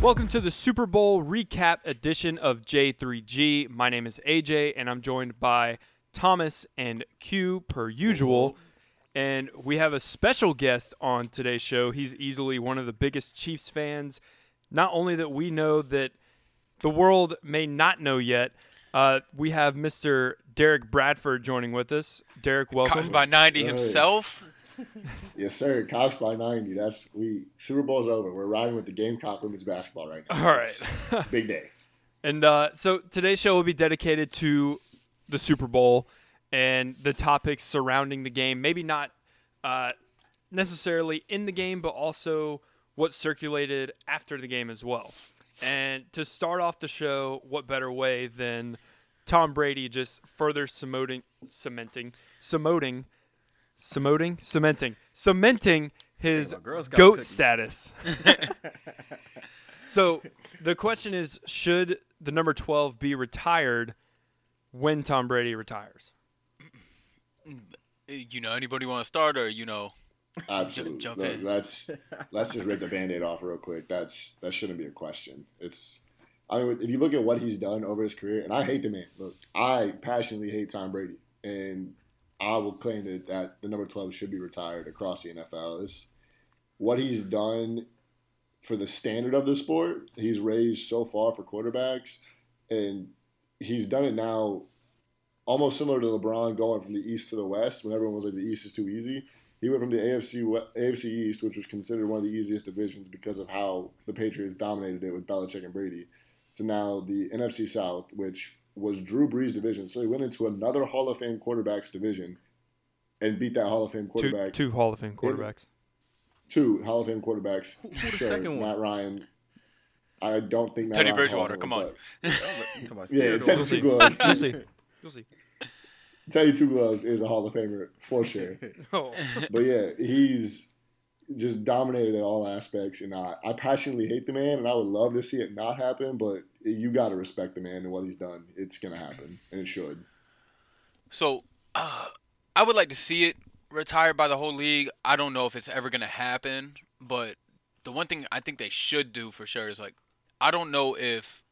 Welcome to the Super Bowl recap edition of J3G. My name is AJ, and I'm joined by Thomas and Q per usual. And we have a special guest on today's show. He's easily one of the biggest Chiefs fans, not only that we know that the world may not know yet. Uh, we have Mr. Derek Bradford joining with us. Derek, welcome. Cox by 90 himself. Yes, sir. Cox by ninety. That's we. Super Bowl's over. We're riding with the Gamecock women's basketball right now. All right. Big day. And uh, so today's show will be dedicated to the Super Bowl and the topics surrounding the game. Maybe not uh, necessarily in the game, but also what circulated after the game as well. And to start off the show, what better way than Tom Brady just further cementing, cementing, cementing, cementing, cementing, cementing his Hey, my Girl Scout goat cookies. status. So the question is, should the number twelve be retired when Tom Brady retires? Uh, you know, anybody want to start or, you know, Absolutely. jump Look, in. Let's let's just rip the band-aid off real quick. That's that shouldn't be a question. It's I mean, if you look at what he's done over his career, and I hate the man. Look, I passionately hate Tom Brady, and I will claim that, that the number twelve should be retired across the NFL. It's what he's done for the standard of the sport. He's raised so far for quarterbacks, and he's done it now almost similar to LeBron going from the East to the West when everyone was like the East is too easy. He went from the AFC AFC East, which was considered one of the easiest divisions because of how the Patriots dominated it with Belichick and Brady, to now the NFC South, which was Drew Brees' division. So he went into another Hall of Fame quarterbacks division and beat that Hall of Fame quarterback. two Hall of Fame quarterbacks. Two Hall of Fame quarterbacks. Who- who the sure, second one? Matt Ryan. I don't think Matt Teddy Ryan's Hall of Bridgewater, come on. but- You talking about Yeah, Teddy Two Gloves. You'll see. You'll see. Teddy Two Gloves is a Hall of Famer for sure. Oh. But yeah, he's just dominated at all aspects, and I, I passionately hate the man, and I would love to see it not happen. But you got to respect the man and what he's done. It's gonna happen, and it should. So, uh, I would like to see it retired by the whole league. I don't know if it's ever to happen, but the one thing I think they should do for sure is like, I don't know if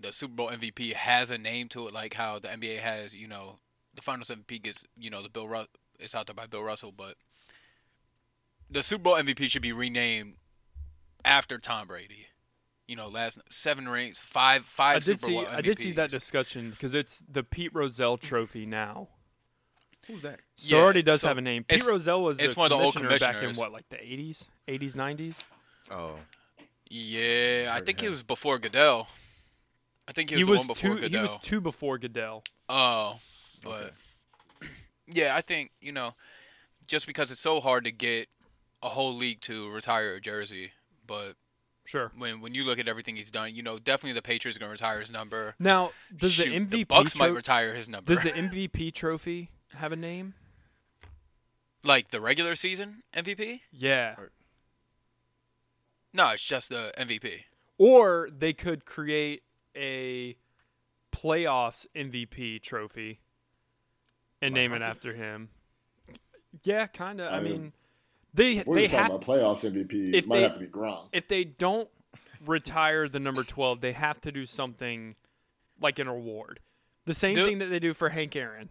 the Super Bowl MVP has a name to it, like how the NBA has, you know, the Finals MVP gets, you know, the Bill Russ, it's out there by Bill Russell, but the Super Bowl MVP should be renamed after Tom Brady. You know, last seven rings, five, five I did Super see. Bowl I did see that discussion because it's the Pete Rozelle Trophy now. Who's that? So Yeah, it already does so have a name. Pete it's- Rozelle was it's a one of the old commissioner back in what, like the eighties, eighties, nineties. Oh, Yeah, I Heard think he was before Goodell. I think he was, He the was one before two. Goodell. He was two before Goodell. Oh, but Okay. yeah, I think you know, just because it's so hard to get a whole league to retire a jersey, but Sure. when when you look at everything he's done, you know, definitely the Patriots are gonna retire his number. Now, does Shoot, the MVP Bucks might retire his number? does the MVP trophy have a name? like the regular season MVP? Yeah. No, it's just the MVP. Or they could create a playoffs MVP trophy and Like name it after him. Yeah, kind of. I, I mean, mean, they we're they just talking about playoffs MVP. if It might they- have to be Gronk. if they don't retire the number 12, they have to do something like an award. The same Do- thing that they do for Hank Aaron.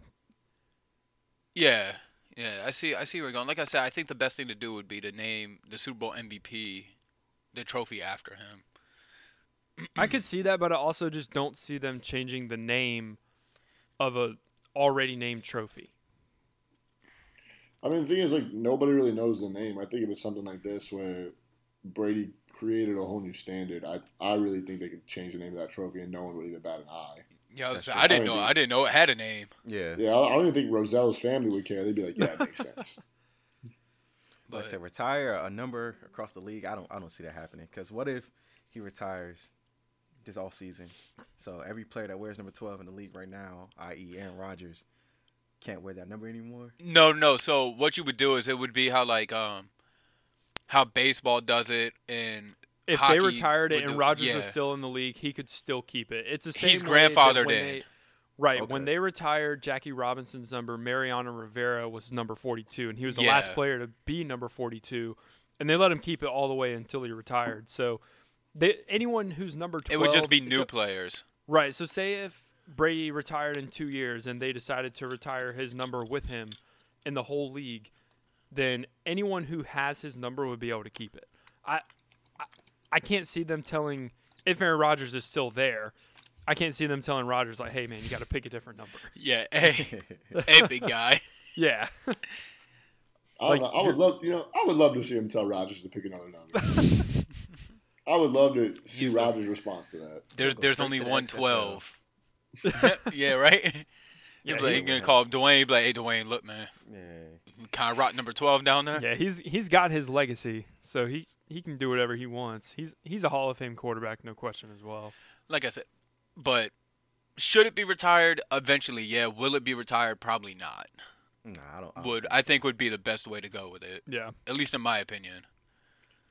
Yeah, yeah, I see. I see where you're going. Like I said, I think the best thing to do would be to name the Super Bowl MVP the trophy after him. I could see that, but I also just don't see them changing the name of a already named trophy. I mean, the thing is, like, nobody really knows the name. I think if it's something like this where Brady created a whole new standard, I I really think they could change the name of that trophy and no one would even bat an eye. Yeah, I, was, I didn't I know. mean, I didn't know it had a name. yeah. Yeah, I I don't even think Rozelle's family would care. They'd be like, yeah, it makes sense. But But to retire a number across the league, I don't, I don't see that happening. Because what if he retires this off season? So every player that wears number twelve in the league right now, i.e., Aaron Rodgers, can't wear that number anymore. no, no. So what you would do is it would be how like um how baseball does it and If they retired it and do- Rodgers was still in the league, he could still keep it. It's the same. He's way grandfathered in. they- right when they retired Jackie Robinson's number, Mariano Rivera was number forty-two, and he was the last player to be number forty-two, and they let him keep it all the way until he retired. So they, anyone who's number It would just be new so- players. Right. So say if Brady retired in two years and they decided to retire his number with him in the whole league, then anyone who has his number would be able to keep it. I, I, I can't see them telling if Aaron Rodgers is still there. I can't see them telling Rodgers like, "Hey man, you got to pick a different number." Yeah, hey, hey, big guy. yeah. I, Like, know. I would love, you know, I would love to see him tell Rodgers to pick another number. I would love to see He's like- Rodgers' response to that. There's there's only to the one twelve. yeah, right. Yeah, He'd like, he- he gonna call him Dwayne. He'd be like, hey, Dwayne, look, man, yeah. kind of rock number twelve down there. Yeah, he's he's got his legacy, so he he can do whatever he wants. He's he's a Hall of Fame quarterback, no question as well. Like I said, but should it be retired eventually? Yeah. Will it be retired? Probably not. Nah, I don't. I don't Would think I so. think would be the best way to go with it, Yeah. at least in my opinion.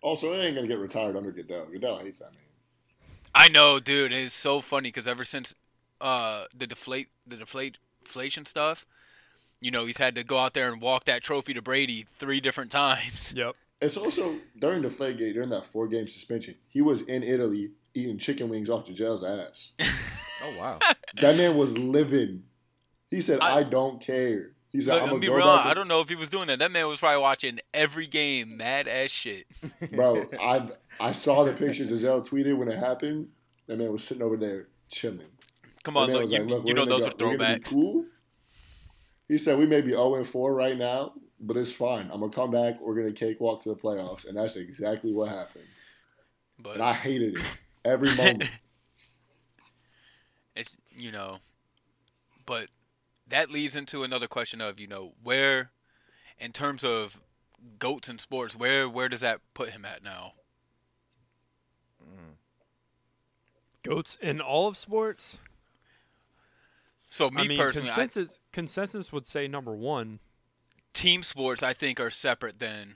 Also, it ain't gonna get retired under Goodell. Goodell hates that man. I know, dude. It's so funny because ever since uh the deflate the deflate inflation stuff, you know, he's had to go out there and walk that trophy to Brady three different times. Yep. It's also during the Deflategate, during that four game suspension, he was in Italy eating chicken wings off the jail's ass. Oh wow. That man was living. He said, I- "I, don't care." He said, Look, "I'm I'll gonna be go real. back." I don't know if he was doing that. That man was probably watching every game, mad as shit. Bro, I I saw the picture Gisele tweeted when it happened. That man was sitting over there chilling. Come on, look, was you, like, "Look, you know those are go- we're throwbacks. Cool. He said we may be 0 4 right now, but it's fine. I'm gonna come back. We're gonna cakewalk to the playoffs, and that's exactly what happened. But And I hated it every moment. it's you know, but that leads into another question of you know where, in terms of goats in sports, where where does that put him at now? Mm. Goats in all of sports. So me I mean, personally, I, consensus consensus would say number one. team sports I think are separate than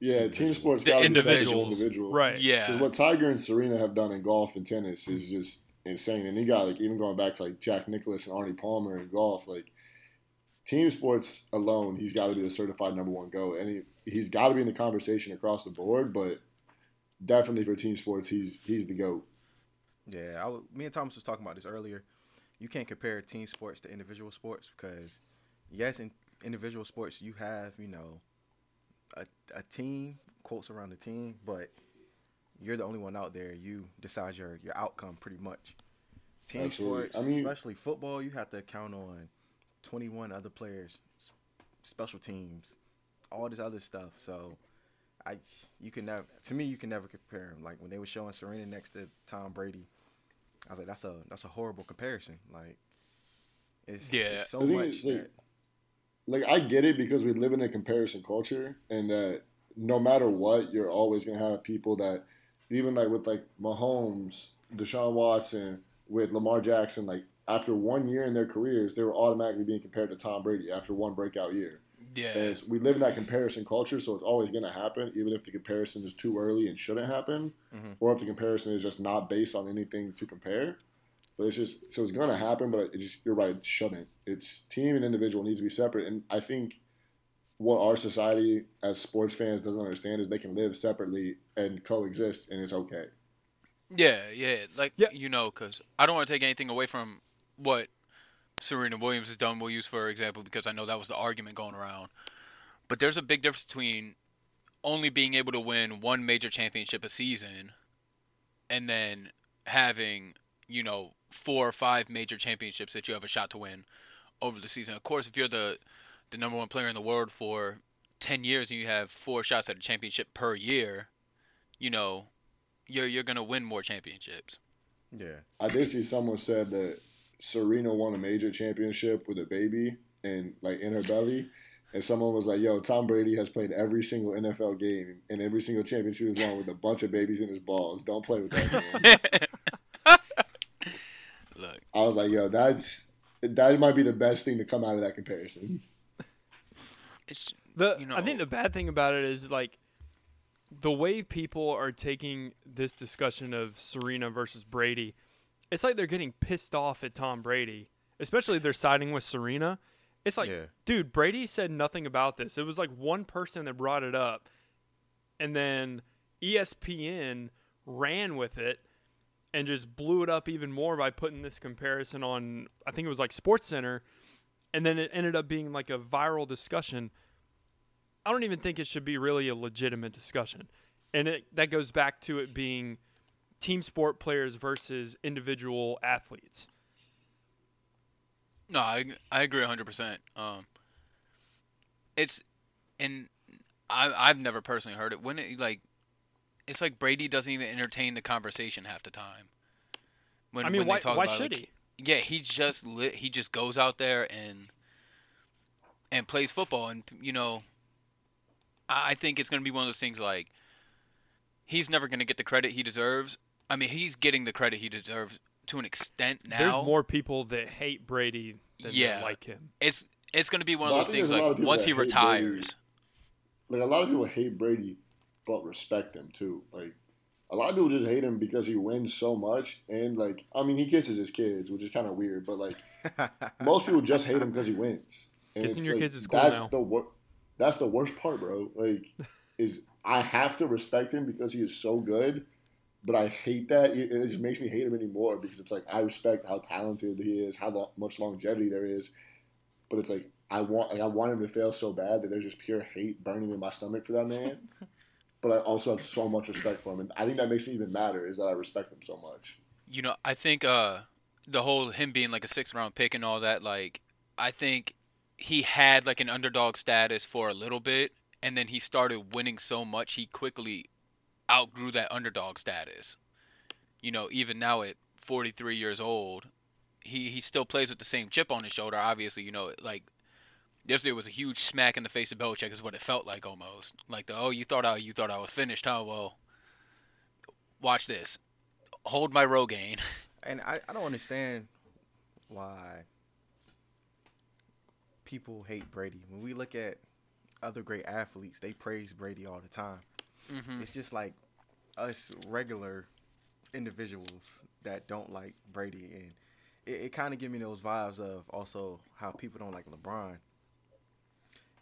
Yeah, team sports The got to be separate individuals. individual. Right. yeah. Because what Tiger and Serena have done in golf and tennis is just insane. And you got like even going back to like Jack Nicklaus and Arnie Palmer in golf, like team sports alone, he's got to be the certified number one go, and he he's got to be in the conversation across the board. But definitely for team sports, he's he's the goat. Yeah, I w- me and Thomas was talking about this earlier. You can't compare team sports to individual sports because, yes, in individual sports you have you know, a a team quotes around the team, but you're the only one out there. You decide your your outcome pretty much. Team Absolutely. sports, I mean- especially football, you have to count on 21 other players, special teams, all this other stuff. So. I, you can never. To me, you can never compare them. Like when they were showing Serena next to Tom Brady, I was like, that's a that's a horrible comparison. Like, it's, Yeah. it's so much. is, like, that, Like I get it because we live in a comparison culture, and that no matter what, you're always gonna have people that even like with like Mahomes, Deshaun Watson, with Lamar Jackson, like after one year in their careers, they were automatically being compared to Tom Brady after one breakout year. Yeah. And it's, we live in that comparison culture, so it's always gonna happen, even if the comparison is too early and shouldn't happen, Mhm. or if the comparison is just not based on anything to compare. But it's just so it's gonna happen, but it just you're right, it shouldn't. It's team and individual needs to be separate, and I think what our society as sports fans doesn't understand is they can live separately and coexist, and it's okay. Yeah, yeah, like Yeah. you know, because I don't want to take anything away from what Serena Williams has done. We'll use for example because I know that was the argument going around. But there's a big difference between only being able to win one major championship a season, and then having you know four or five major championships that you have a shot to win over the season. Of course, if you're the the number one player in the world for ten years and you have four shots at a championship per year, you know, you're you're gonna win more championships. yeah, I did see someone said that Serena won a major championship with a baby and like in her belly. And someone was like, "Yo, Tom Brady has played every single NFL game and every single championship he's won with a bunch of babies in his balls. Don't play with that man." Look, I was like, "Yo, that's that might be the best thing to come out of that comparison." it's The You know, I think the bad thing about it is like the way people are taking this discussion of Serena versus Brady. It's like they're getting pissed off at Tom Brady, especially they're siding with Serena. It's like, Yeah. dude, Brady said nothing about this. It was like one person that brought it up, and then ESPN ran with it and just blew it up even more by putting this comparison on I think it was like Sports Center and then it ended up being like a viral discussion. I don't even think it should be really a legitimate discussion. And it, that goes back to it being team sport players versus individual athletes. No, I I agree 100%. Um it's and I I've never personally heard it. When it like it's like Brady doesn't even entertain the conversation half the time. When, I mean, when why, why about, should like, he? Yeah, he just lit, he just goes out there and and plays football, and you know, I, I think it's gonna be one of those things like he's never gonna get the credit he deserves. I mean, he's getting the credit he deserves to an extent now. There's more people that hate Brady than Yeah. that like him. It's it's gonna be one Well, of those things there's a lot of like once he hate Brady. retires. like a lot of people hate Brady, but respect him too. Like a lot of people just hate him because he wins so much, and like I mean, he kisses his kids, which is kind of weird. But like most people just hate him because he wins. And Kissing your like, kids is cool that's now. the wor- That's the worst part, bro. Like, is I have to respect him because he is so good, but I hate that. It, it just makes me hate him anymore because it's like I respect how talented he is, how lo- much longevity there is, but it's like I want like I want him to fail so bad that there's just pure hate burning in my stomach for that man. but I also have so much respect for him, and I think that makes me even madder is that I respect him so much. you know, I think uh the whole him being like a sixth round pick and all that, like I think he had like an underdog status for a little bit, and then he started winning so much he quickly outgrew that underdog status. You know, even now at 43 years old, he he still plays with the same chip on his shoulder. Obviously, you know, like yesterday was a huge smack in the face of Belichick, is what it felt like almost. Like the oh, you thought I you thought I was finished, huh? Well, watch this. Hold my Rogaine. And I, I don't understand why people hate Brady. When we look at other great athletes, they praise Brady all the time. Hmm It's just like us regular individuals that don't like Brady, and it, it kind of give me those vibes of also how people don't like LeBron.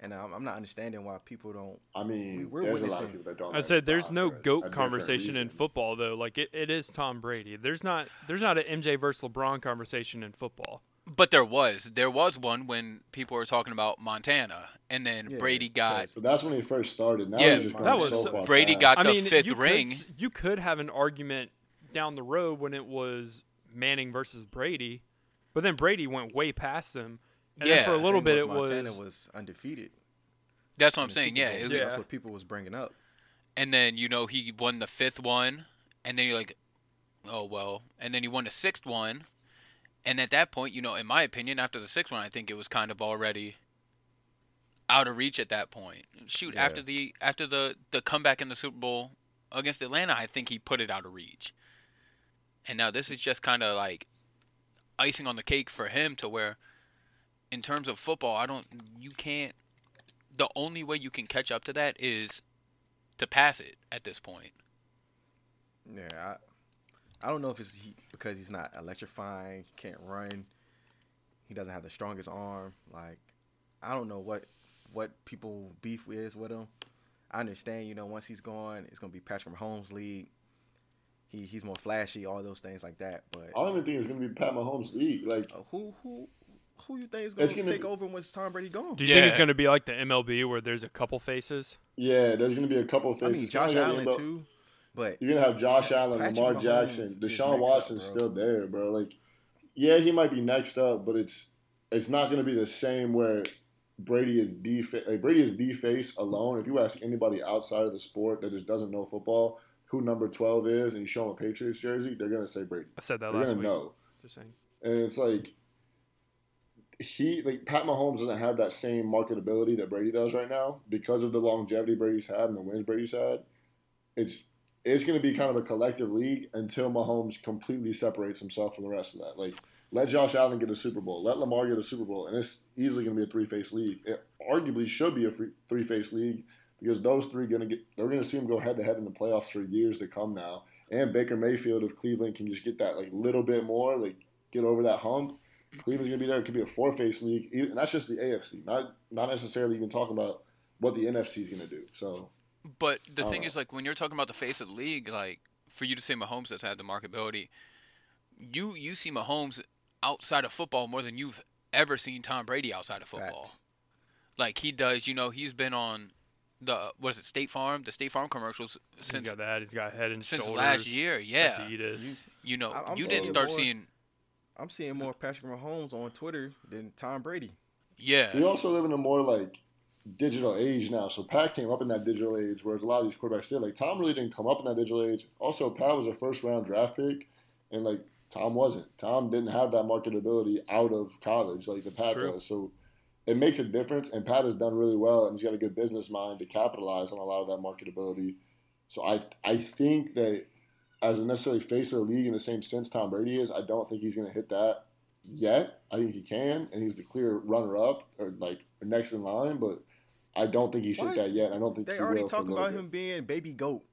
And I'm, I'm not understanding why people don't. I mean, We- we're there's a lot of people that don't. I like said there's LeBron no for a- a goat conversation in football though. Like it, it is Tom Brady. There's not there's not an MJ versus LeBron conversation in football. But there was there was one when people were talking about Montana, and then Yeah, Brady got But that's when he first started. Now Yeah, he's just that was so so- far Brady past. got I the mean, fifth you could ring. s- you could have an argument down the road when it was Manning versus Brady, but then Brady went way past them. And then Yeah. for a little bit it was Montana was, was undefeated. That's what I'm saying. Yeah, it was, Yeah. that's what people was bringing up. and then you know he won the fifth one, and then you're like, oh well, and then he won the sixth one, and at that point, you know, in my opinion, after the sixth one, I think it was kind of already out of reach at that point. Shoot, Yeah. after the after the the comeback in the Super Bowl against Atlanta, I think he put it out of reach. And now this is just kind of like icing on the cake for him to where in terms of football, I don't you can't the only way you can catch up to that is to pass it at this point. Yeah, I, I don't know if it's he, because he's not electrifying, he can't run, he doesn't have the strongest arm. Like, I don't know what what people beef is with him. I understand, you know, once he's gone, it's gonna be Patrick Mahomes league. He he's more flashy, all those things like that. But I don't think it's going to be Pat Mahomes' league. Like, uh, who who who you think is gonna, gonna take be- over once Tom Brady gone? do you think it's going to be like the MLB where there's a couple faces? yeah, there's going to be a couple of I faces. mean, Josh Allen NBA too, but You're gonna have Josh Allen, Patrick Lamar Mahomes Jackson, Deshaun next up, Watson's still there, bro. Like, yeah, he might be next up, but it's it's not gonna be the same where Brady is the fa- like Brady is the face alone. If you ask anybody outside of the sport that just doesn't know football who number twelve is, and you show them a Patriots jersey, they're gonna say Brady. I said that They're last gonna week. know. Just saying. And it's like he like Pat Mahomes doesn't have that same marketability that Brady does right now because of the longevity Brady's had and the wins Brady's had. It's it's going to be kind of a collective league until Mahomes completely separates himself from the rest of that. Like let Josh Allen get a Super Bowl, let Lamar get a Super Bowl, and it's easily going to be a three face league. It arguably should be a three face league because those three going to get they're going to see them go head to head in the playoffs for years to come now. And Baker Mayfield of Cleveland can just get that like little bit more, like get over that hump. Cleveland's gonna be there. It could be a four face league, and that's just the AFC. Not not necessarily even talking about what the NFC is gonna do. So But the I don't thing oh. is, like, when you're talking about the face of the league, like, for you to say Mahomes has had the marketability, you you see Mahomes outside of football more than you've ever seen Tom Brady outside of football. Facts. Like he does, you know, he's been on the was it, State Farm, the State Farm commercials He's since got that. He's got head and since shoulders. last year. Yeah, Adidas. You- you know, I- I'm you didn't start more- seeing. I'm seeing more Patrick Mahomes on Twitter than Tom Brady. Yeah, We also live in a more like digital age now. So Pat came up in that digital age, whereas a lot of these quarterbacks did. Like Tom really didn't come up in that digital age. Also, Pat was a first round draft pick, and like Tom wasn't. Tom didn't have that marketability out of college like the Pat True. does. So it makes a difference, and Pat has done really well, and he's got a good business mind to capitalize on a lot of that marketability. So I I think that as a necessarily face of the league in the same sense Tom Brady is, I don't think he's going to hit that yet. I think he can, and he's the clear runner up or like next in line, but I don't think he's What? that yet. I don't think They he already will talking about him being baby goat.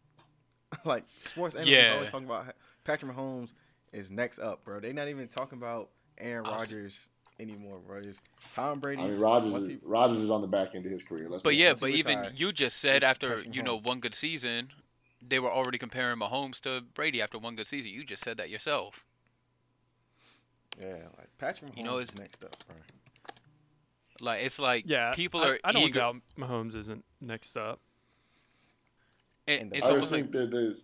like sports analysts Yeah. always talking about Patrick Mahomes is next up, bro. They're not even talking about Aaron I'll. Rodgers anymore, bro. It's Tom Brady. I mean, Rodgers is, he- Rodgers is on the back end of his career. Let's but yeah, but even retired, you just said after Patrick you know Mahomes. one good season, they were already comparing Mahomes to Brady after one good season. You just said that yourself. yeah, like Patrick Mahomes You know, is next up, bro. Like it's like Yeah, people I, are I don't eager. doubt Mahomes isn't next up. it- And the it's I almost just like think that there's.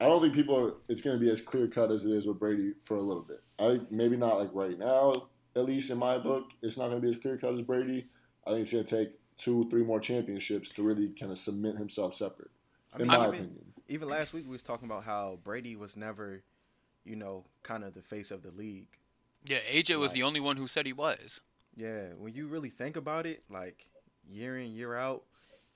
I don't think people are. It's going to be as clear cut as it is with Brady for a little bit. I think maybe not like right now, at least in my book, it's not going to be as clear cut as Brady. I think it's going to take two, three more championships to really kind of cement himself separate. I In mean, my even, opinion, even last week we was talking about how Brady was never, you know, kind of the face of the league. yeah, AJ was the only one who said he was. Yeah, when you really think about it, like year in year out,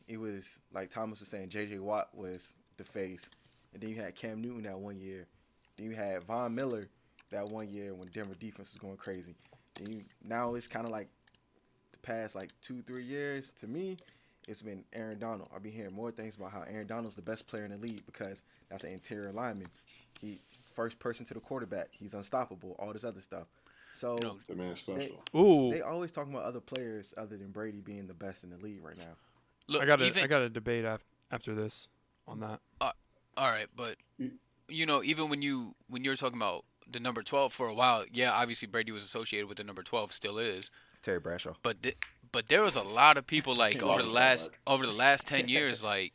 it was like Thomas was saying. J.J. Watt was the face, and then you had Cam Newton that one year. Then you had Von Miller that one year when Denver defense was going crazy. Then you now it's kind of like the past like two three years to me. It's been Aaron Donald. I've been hearing more things about how Aaron Donald's the best player in the league because that's an interior lineman. He first person to the quarterback. He's unstoppable. All this other stuff. So You know, the man's special. Ooh, they always talking about other players other than Brady being the best in the league right now. Look, I got a, even, I got a debate af- after this on that. Uh, all right, but You- you know, even when you when you're talking about the number 12 for a while, yeah, obviously Brady was associated with the number 12, still is. Terry Bradshaw. But th- but there was a lot of people like over the last that. over the last 10 years like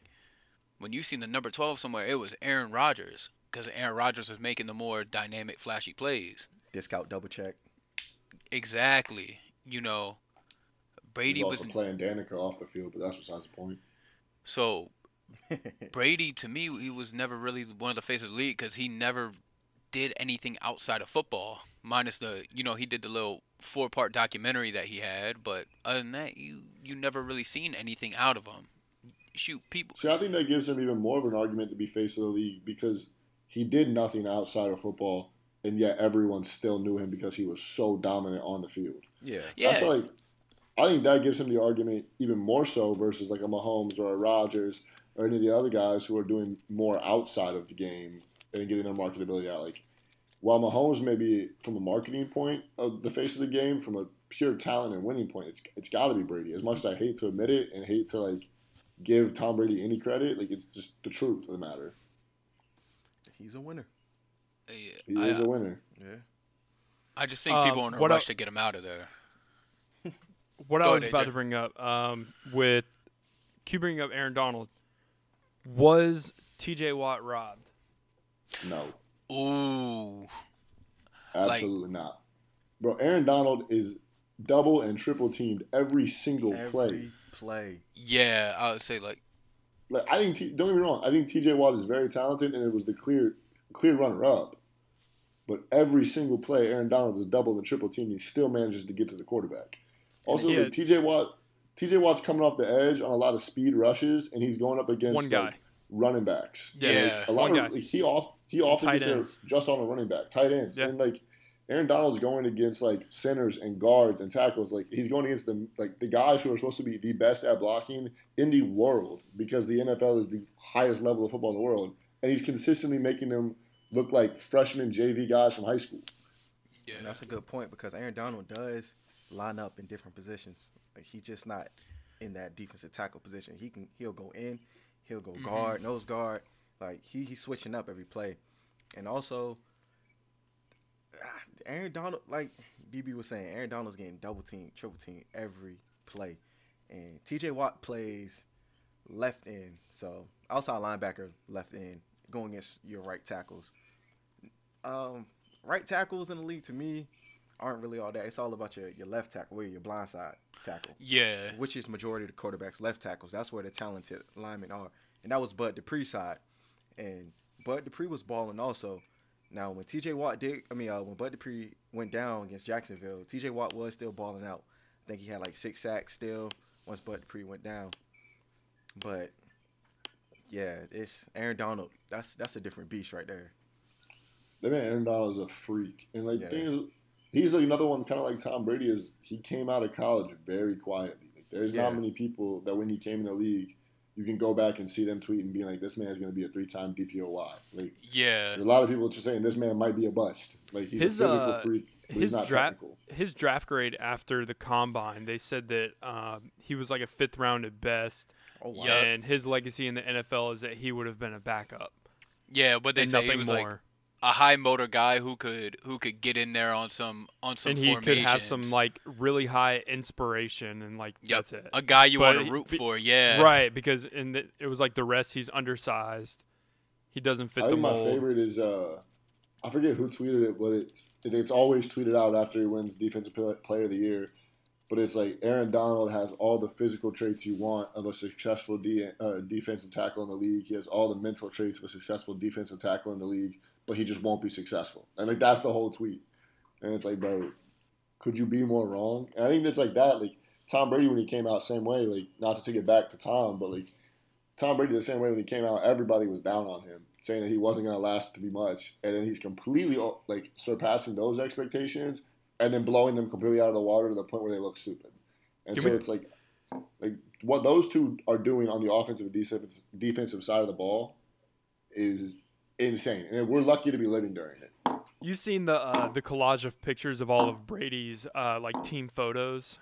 when you seen the number 12 somewhere, it was Aaron Rodgers because Aaron Rodgers was making the more dynamic, flashy plays. Discount double check. Exactly. You know, Brady was playing Danica off the field, but that's besides the point. so Brady to me he was never really one of the faces of the league because he never did anything outside of football minus the you know he did the little four part documentary that he had but other than that you you never really seen anything out of him shoot people See, I think that gives him even more of an argument to be face of the league because he did nothing outside of football, and yet everyone still knew him because he was so dominant on the field. yeah. yeah That's like, I think that gives him the argument even more so versus like a Mahomes or a Rodgers or any of the other guys who are doing more outside of the game and getting their marketability out. Like, while Mahomes may be from a marketing point of the face of the game, from a pure talent and winning point, it's it's got to be Brady. As much as I hate to admit it and hate to like give Tom Brady any credit, like it's just the truth of the matter. He's a winner. Yeah, He I, is a winner. Yeah. I just think Um, people are in a rush I- to get him out of there What Go I was ahead, about AJ. to bring up um, with Q bringing up Aaron Donald was T.J. Watt robbed? No, ooh absolutely not, bro. Aaron Donald is double and triple teamed every single play. Play. yeah I would say like Like I think, T, don't get me wrong. I think T.J. Watt is very talented, and it was the clear, clear runner up. But every single play, Aaron Donald is double and triple team. He still manages to get to the quarterback. Also, Yeah. like, T.J. Watt, T.J. Watt's coming off the edge on a lot of speed rushes, and he's going up against One guy. like, running backs. Yeah, Yeah. Like, a lot one of guy. like, he off he often Tight gets ends. just on a running back, tight ends, Yeah. and like. Aaron Donald's going against like centers and guards and tackles. Like he's going against the like the guys who are supposed to be the best at blocking in the world because the NFL is the highest level of football in the world, and he's consistently making them look like freshman JV guys from high school. yeah And that's a good point because Aaron Donald does line up in different positions. Like he's just not in that defensive tackle position. He can he'll go in, he'll go Mhm. guard, nose guard, Like he he's switching up every play, and also ah, Aaron Donald, like BB was saying, Aaron Donald's getting double team, triple team every play, and T.J. Watt plays left end, so outside linebacker, left end, going against your right tackles. Um, right tackles in the league to me aren't really all that. It's all about your, your left tackle, where your blind side tackle, Yeah. which is majority of the quarterbacks left tackles. That's where the talented linemen are, and that was Bud Dupree side, and Bud Dupree was balling also. Now when T.J. Watt did, I mean, uh, when Bud Dupree went down against Jacksonville, T.J. Watt was still balling out. I think he had like six sacks still once Bud Dupree went down. But yeah, it's Aaron Donald. That's that's a different beast right there. That man Aaron Donald is a freak, and like Yeah. the thing is, he's like another one, kind of like Tom Brady. Is he came out of college very quietly. Like, there's Yeah. not many people that when he came in the league, you can go back and see them tweet and be like, "This man's going to be a three-time DPOY." Like Yeah. a lot of people just saying this man might be a bust. Like he's His, a physical uh, freak. But his draft technical. his draft grade after the combine, they said that um, he was like a fifth round at best, Oh wow. Yeah. and his legacy in the NFL is that he would have been a backup Yeah, but they and say nothing he was more. like a high motor guy who could who could get in there on some on some and he could have some like really high inspiration, and like Yep. that's it. a guy you but want to root be- for. Yeah. Right, because in the, it was like the rest, he's undersized. He doesn't fit I the think my favorite is uh, I forget who tweeted it, but it's it's always tweeted out after he wins Defensive Player of the Year. But it's like Aaron Donald has all the physical traits you want of a successful de- uh, defensive tackle in the league. He has all the mental traits of a successful defensive tackle in the league, but he just won't be successful. And like that's the whole tweet. And it's like, bro, could you be more wrong? And I think it's like that. Like Tom Brady when he came out, same way. Like not to take it back to Tom, but like Tom Brady the same way when he came out, everybody was down on him, saying that he wasn't going to last to be much, and then he's completely like surpassing those expectations, and then blowing them completely out of the water to the point where they look stupid. And Can so we- it's like, like what those two are doing on the offensive and defensive defensive side of the ball is insane, and we're lucky to be living during it. You've seen the uh, the collage of pictures of all of Brady's uh, like team photos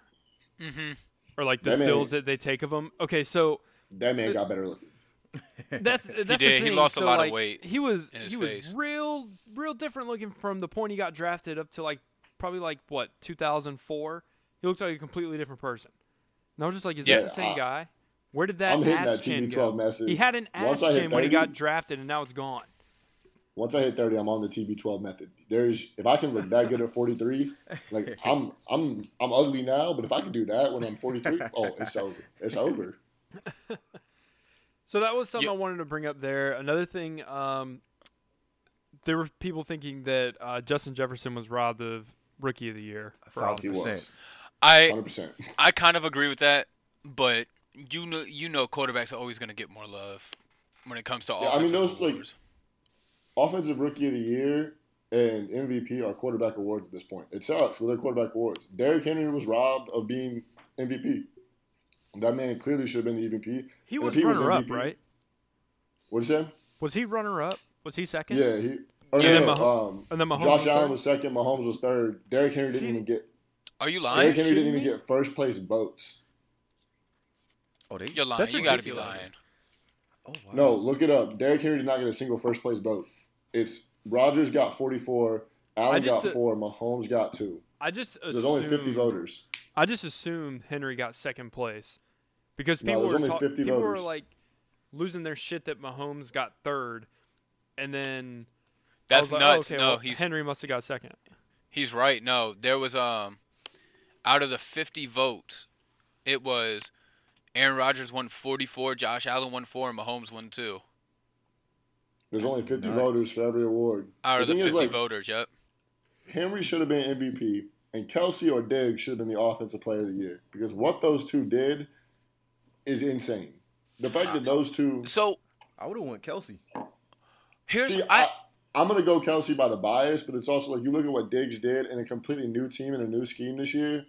hmm or like the That man- stills that they take of him. Okay, so That man got better looking. that's that's the did. He thing. lost a so, lot of like, weight He was in his he was real real different looking from the point he got drafted up to like probably like what 2004. He looked like a completely different person. And I was just like, is Yeah, this the same I- guy? Where did that I'm hitting ass that chin TB12 go? message. He had an ass Once I hit chin when he 30 got drafted, and now it's gone. Once I hit 30, I'm on the TB12 method. There's if I can look that good at 43, like I'm I'm I'm ugly now, but if I can do that when I'm 43, oh, it's over. It's over. So that was something Yep. I wanted to bring up there. Another thing, um, there were people thinking that uh, Justin Jefferson was robbed of Rookie of the Year. A for thousand He was percent. I 100%. I kind of agree with that, but you know you know quarterbacks are always going to get more love when it comes to Yeah, I mean, offensive those, like. Offensive Rookie of the Year and MVP are quarterback awards at this point. It sucks, but they're quarterback awards. Derrick Henry was robbed of being MVP. That man clearly should have been the MVP. He was if he was runner up, right? What'd you say? Was he runner up? Was he second? Yeah, he. Or Yeah, no, then Mah- um, And then Mahomes Josh was Allen was second. Mahomes was third. Derrick Henry didn't See, even get. Are you Derrick lying? Henry didn't even me? get first place votes. Oh, they. You're lying. That's you got to be ridiculous. lying. Oh wow. No, look it up. Derrick Henry did not get a single first place vote. It's Rodgers got 44, Allen just, got four, Mahomes got two. I just So assumed, there's only 50 voters. I just assumed Henry got second place because people there's were only ta- 50 people were like losing their shit that Mahomes got third, and then I That's was like, nuts. Oh, okay, no, well, he's Henry must have got second. he's right. No, there was um out of the 50 votes, it was Aaron Rodgers won 44, Josh Allen won 4, and Mahomes won 2. There's only 50 Nice. voters for every award. Out of the the 50 like, voters, yep. Henry should have been MVP, and Kelce or Diggs should have been the Offensive Player of the Year because what those two did is insane. The fact that those two. So, I would have went Kelce. here's See, I, I, I'm going to go Kelce by the bias, but it's also like you look at what Diggs did in a completely new team and a new scheme this year.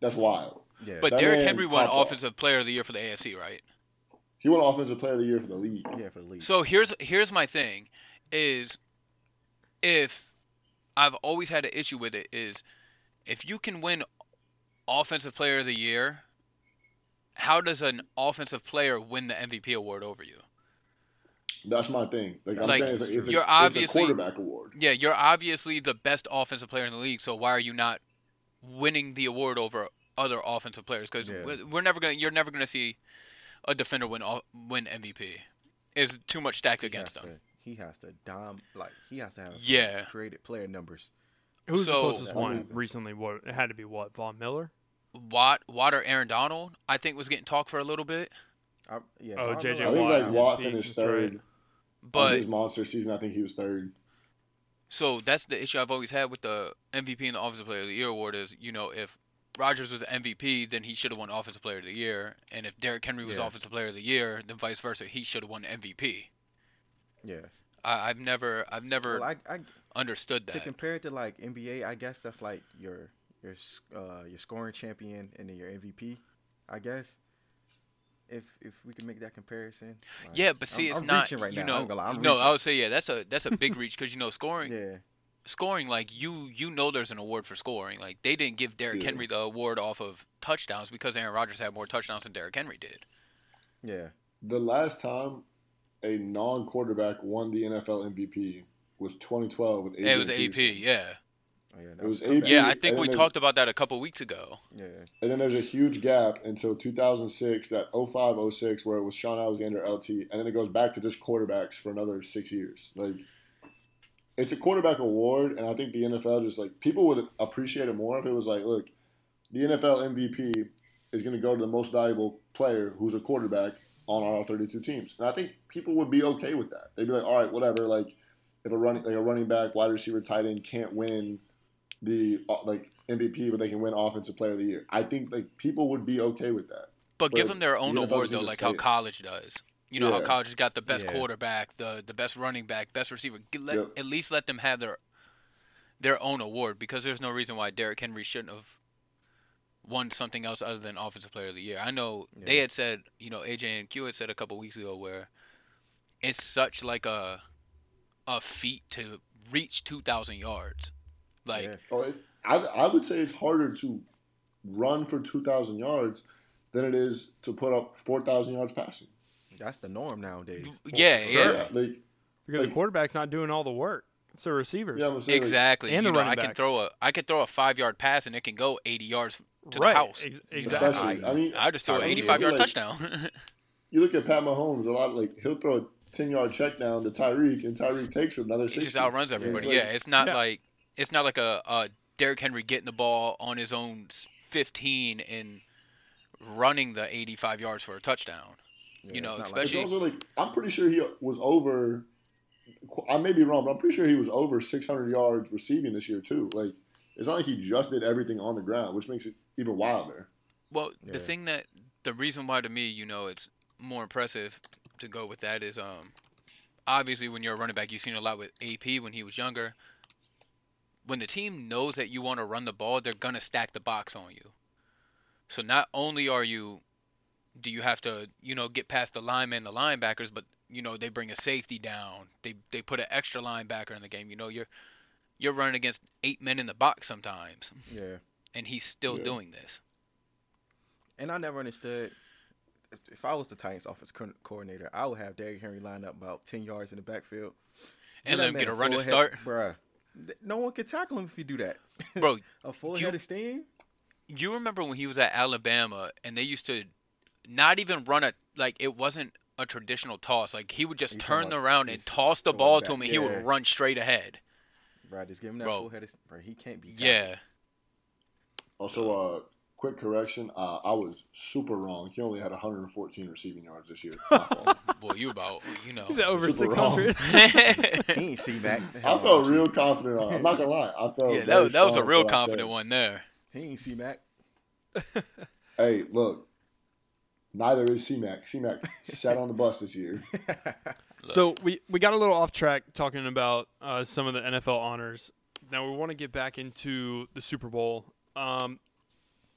That's wild. Yeah. but that Derrick man Henry won popped off. offensive player of the year for the AFC, right? He won Offensive Player of the Year for the league. yeah, for the league. So here's here's my thing is if I've always had an issue with it is if you can win offensive player of the year, how does an offensive player win the MVP award over you? That's my thing. Like I'm Like, saying, it's, it's, you're it's obviously- a quarterback award. Yeah, you're obviously the best offensive player in the league, so why are you not winning the award over other offensive players? Because Yeah. we're, we're never gonna, you're never gonna see a defender win all- win MVP. Is too much stacked He against has him. to- he has to dom like he has to have Yeah. created player numbers. Who's So- the closest one mean- recently? What it had to be what Von Miller? Watt, Watt or Aaron Donald, I think was getting talked for a little bit, I, yeah, Oh, Von JJ I think Watt like Watt peak, finished that's right. third. On but his monster season, I think he was third. So that's the issue I've always had with the MVP and the Offensive Player of the Year award is, you know, if Rodgers was MVP, then he should have won Offensive Player of the Year, and if Derrick Henry was Yeah. Offensive Player of the Year, then vice versa, he should have won MVP. Yeah. I, I've never, I've never Well, I, I understood that. to compare it to like NBA, I guess that's like your your uh your scoring champion and then your MVP. I guess. If if we can make that comparison. like, yeah, but see, I'm- it's I'm not, reaching right you now, know, I ain't gonna lie, I'm no, I would say yeah, that's a that's a big reach because you know scoring, Yeah. scoring like you you know there's an award for scoring. Like they didn't give Derrick Yeah. Henry the award off of touchdowns because Aaron Rodgers had more touchdowns than Derrick Henry did. Yeah. The last time a non-quarterback won the NFL MVP was 2012 with AJ it was AP, yeah. Oh, yeah. It was come back. AP. Yeah, I think we talked about that a couple weeks ago. Yeah. And then there's a huge gap until 2006, that 05, 06, where it was Shaun Alexander LT, and then it goes back to just quarterbacks for another six years. Like, it's a quarterback award, and I think the NFL just like people would appreciate it more if it was like, look, the NFL MVP is going to go to the most valuable player who's a quarterback on our 32 teams, and I think people would be okay with that. They'd be like, all right, whatever. Like, if a running like a running back, wide receiver, tight end can't win the uh, like MVP, but they can win Offensive Player of the Year. I think like people would be okay with that. But, give them their own award though, like how it. college does. You know how college has got the best Yeah. quarterback, the the best running back, best receiver. Let, Yep. At least let them have their their own award because there's no reason why Derrick Henry shouldn't have won something else other than Offensive Player of the Year. I know they had said, you know, AJ and Q had said a couple weeks ago where it's such like a a feat to reach 2,000 yards. Like yeah. Oh, it, I I would say it's harder to run for 2,000 yards than it is to put up 4,000 yards passing. That's the norm nowadays. yeah, sure. yeah. Like Because Like- the quarterback's not doing all the work. It's the receivers. yeah, I'm saying, like, Exactly. And the know, running I can throw a I could throw a five yard pass and it can go 80 yards to right. the house. ex- exactly. especially. I mean, I just threw an I mean, 85 yard like- touchdown. You look at Pat Mahomes. A lot like he'll throw a 10 yard check down to Tyreek, and Tyreek takes another he 60. just outruns everybody. like- yeah, it's not Yeah. like it's not like a, a Derrick Henry getting the ball on his own 15 and running the 85 yards for a touchdown. Yeah, you know, it's not It's especially- also like I'm pretty sure he was over. I may be wrong, but I'm pretty sure he was over 600 yards receiving this year too. Like it's not like he just did everything on the ground, which makes it even wilder. Well, the thing that the reason why to me, you know, it's more impressive to go with that is um obviously when you're a running back, you've seen a lot with AP when he was younger. When the team knows that you want to run the ball, they're gonna stack the box on you. So not only are you do you have to, you know, get past the linemen, the linebackers, but you know, they bring a safety down. They they put an extra linebacker in the game. You know, you're you're running against eight men in the box sometimes, Yeah. and he's still Yeah. doing this. And I never understood. If, if I was the Titans offense co- coordinator, I would have Derrick Henry line up about ten yards in the backfield, And Give let him get a run to start. bruh. Th- No one can tackle him if you do that, Bro, a full you- head of steam. you remember when he was at Alabama and they used to not even run a like it wasn't a traditional toss. Like he would just You turn talking about around and toss the ball back, to him and he would run straight ahead. Bruh, just give him that Bro. full head of steam. Bro, he can't be. tackled. Yeah. Also, uh, quick correction. Uh, I was super wrong. He only had 114 receiving yards this year. My. Boy, you about you know. He's at over Super 600. He ain't C-Mac. I felt real confident on. it. I'm not gonna lie. I felt yeah, that, was- that was a real with what I confident one there. He ain't C-Mac. Hey, look. Neither is C-Mac. C-Mac sat on the bus this year. So we, we got a little off track talking about uh, some of the NFL honors. Now we want to get back into the Super Bowl. Um,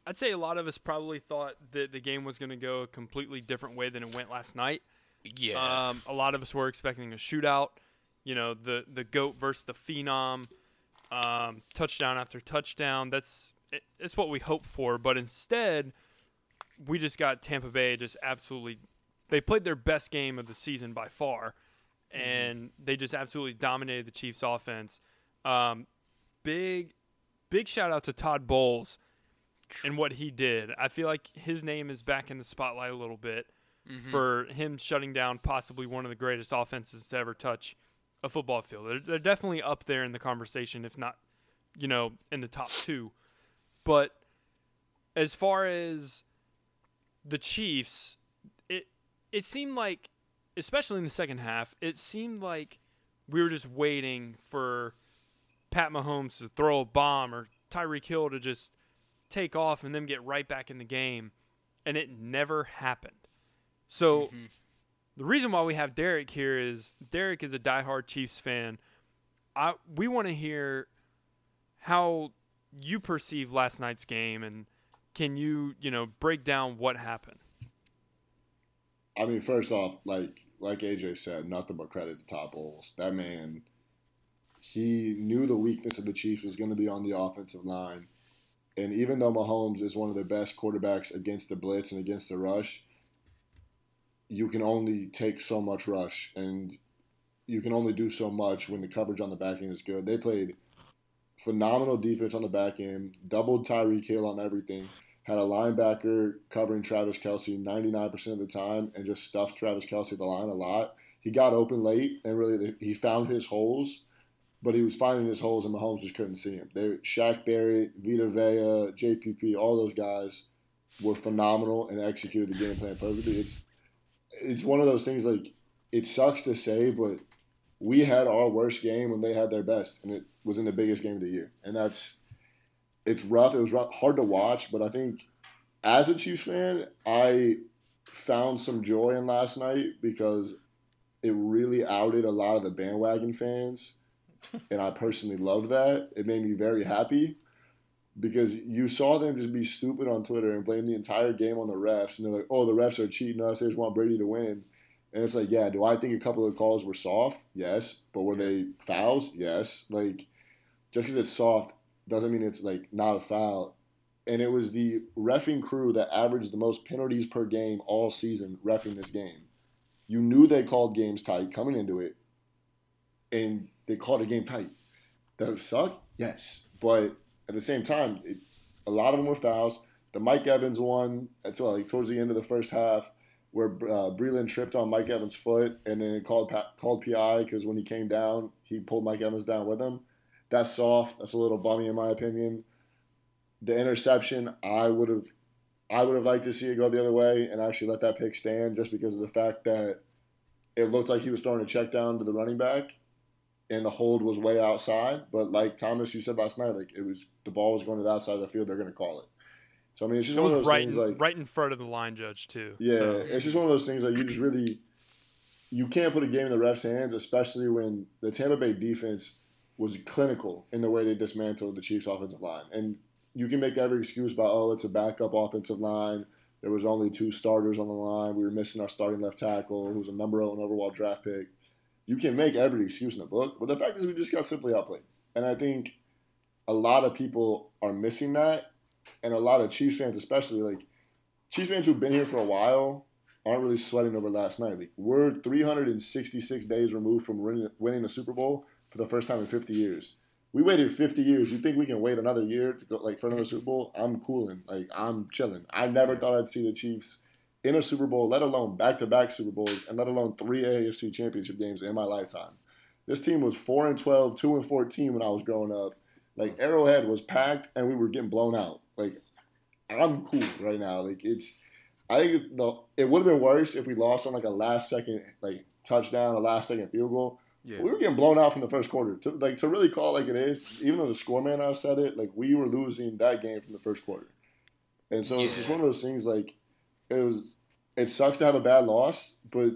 I'd say a lot of us probably thought that the game was going to go a completely different way than it went last night. Yeah. Um, a lot of us were expecting a shootout. You know, the the goat versus the phenom, um, touchdown after touchdown. That's it, it's what we hoped for. But instead, we just got Tampa Bay just absolutely. They played their best game of the season by far, and they just absolutely dominated the Chiefs' offense. Um, big, big shout out to Todd Bowles and what he did. I feel like his name is back in the spotlight a little bit Mhm. for him shutting down possibly one of the greatest offenses to ever touch a football field. They're, they're definitely up there in the conversation, if not, you know, in the top two. But as far as the Chiefs, it it seemed like, especially in the second half, it seemed like we were just waiting for Pat Mahomes to throw a bomb or Tyreek Hill to just take off and then get right back in the game, and it never happened. So Mhm. the reason why we have Derek here is Derek is a diehard Chiefs fan. I we want to hear how you perceive last night's game and can you you know break down what happened? I mean, first off, like like AJ said, nothing but credit to Todd Bowles. That man, he knew the weakness of the Chiefs was going to be on the offensive line, and even though Mahomes is one of the best quarterbacks against the blitz and against the rush, you can only take so much rush, and you can only do so much when the coverage on the back end is good. They played phenomenal defense on the back end, doubled Tyreek Hill on everything had a linebacker covering Travis Kelce 99% of the time and just stuffed Travis Kelce at the line a lot. He got open late and really he found his holes, but he was finding his holes and Mahomes just couldn't see him. They Shaq Barrett, Vita Vea, JPP, all those guys were phenomenal and executed the game plan perfectly. It's it's one of those things like it sucks to say, but we had our worst game when they had their best, and it was in the biggest game of the year, and that's it's rough. It was rough, hard to watch, but I think as a Chiefs fan, I found some joy in last night because it really outed a lot of the bandwagon fans, and I personally loved that. It made me very happy because you saw them just be stupid on Twitter and blame the entire game on the refs, and they're like, "Oh, the refs are cheating us. They just want Brady to win." And it's like, yeah, do I think a couple of calls were soft? Yes, but were they fouls? Yes. Like, just because it's soft doesn't mean it's like not a foul. And it was the refing crew that averaged the most penalties per game all season refing this game. You knew they called games tight coming into it, and they called the game tight. Does it suck? Yes, but at the same time, it, a lot of them were fouls. The Mike Evans one, until like towards the end of the first half, where uh, Breeland tripped on Mike Evans' foot, and then called called PI because when he came down, he pulled Mike Evans down with him. That's soft. That's a little bummy in my opinion. The interception, I would have, I would have liked to see it go the other way and actually let that pick stand, just because of the fact that it looked like he was throwing a check down to the running back, and the hold was way outside. But like Thomas, you said last night, like it was the ball was going to the outside of the field. They're going to call it. So I mean, it's just It one was of those right things in, like right in front of the line judge too. yeah, So, it's just one of those things that you just really you can't put a game in the refs' hands, especially when the Tampa Bay defense was clinical in the way they dismantled the Chiefs' offensive line. And you can make every excuse about oh, it's a backup offensive line. There was only two starters on the line. We were missing our starting left tackle, who's a number one overall draft pick. You can make every excuse in the book, but the fact is we just got simply outplayed. And I think a lot of people are missing that, and a lot of Chiefs fans, especially like Chiefs fans who've been here for a while, aren't really sweating over last night. Like we're 366 days removed from winning, the Super Bowl for the first time in 50 years. We waited 50 years. You think we can wait another year to go, like for another Super Bowl? I'm cooling. Like I'm chilling. I never thought I'd see the Chiefs in a Super Bowl, let alone back-to-back Super Bowls, and let alone three AFC Championship games in my lifetime. This team was four and 12, two and 14 when I was growing up. Like Arrowhead was packed, and we were getting blown out. Like I'm cool right now. Like it's, I think it's the, it would have been worse if we lost on like a last second like touchdown, a last second field goal. Yeah. We were getting blown out from the first quarter. To, like to really call it like it is, even though the score man I said it, like we were losing that game from the first quarter. And so it's just one of those things. Like it was, it sucks to have a bad loss, but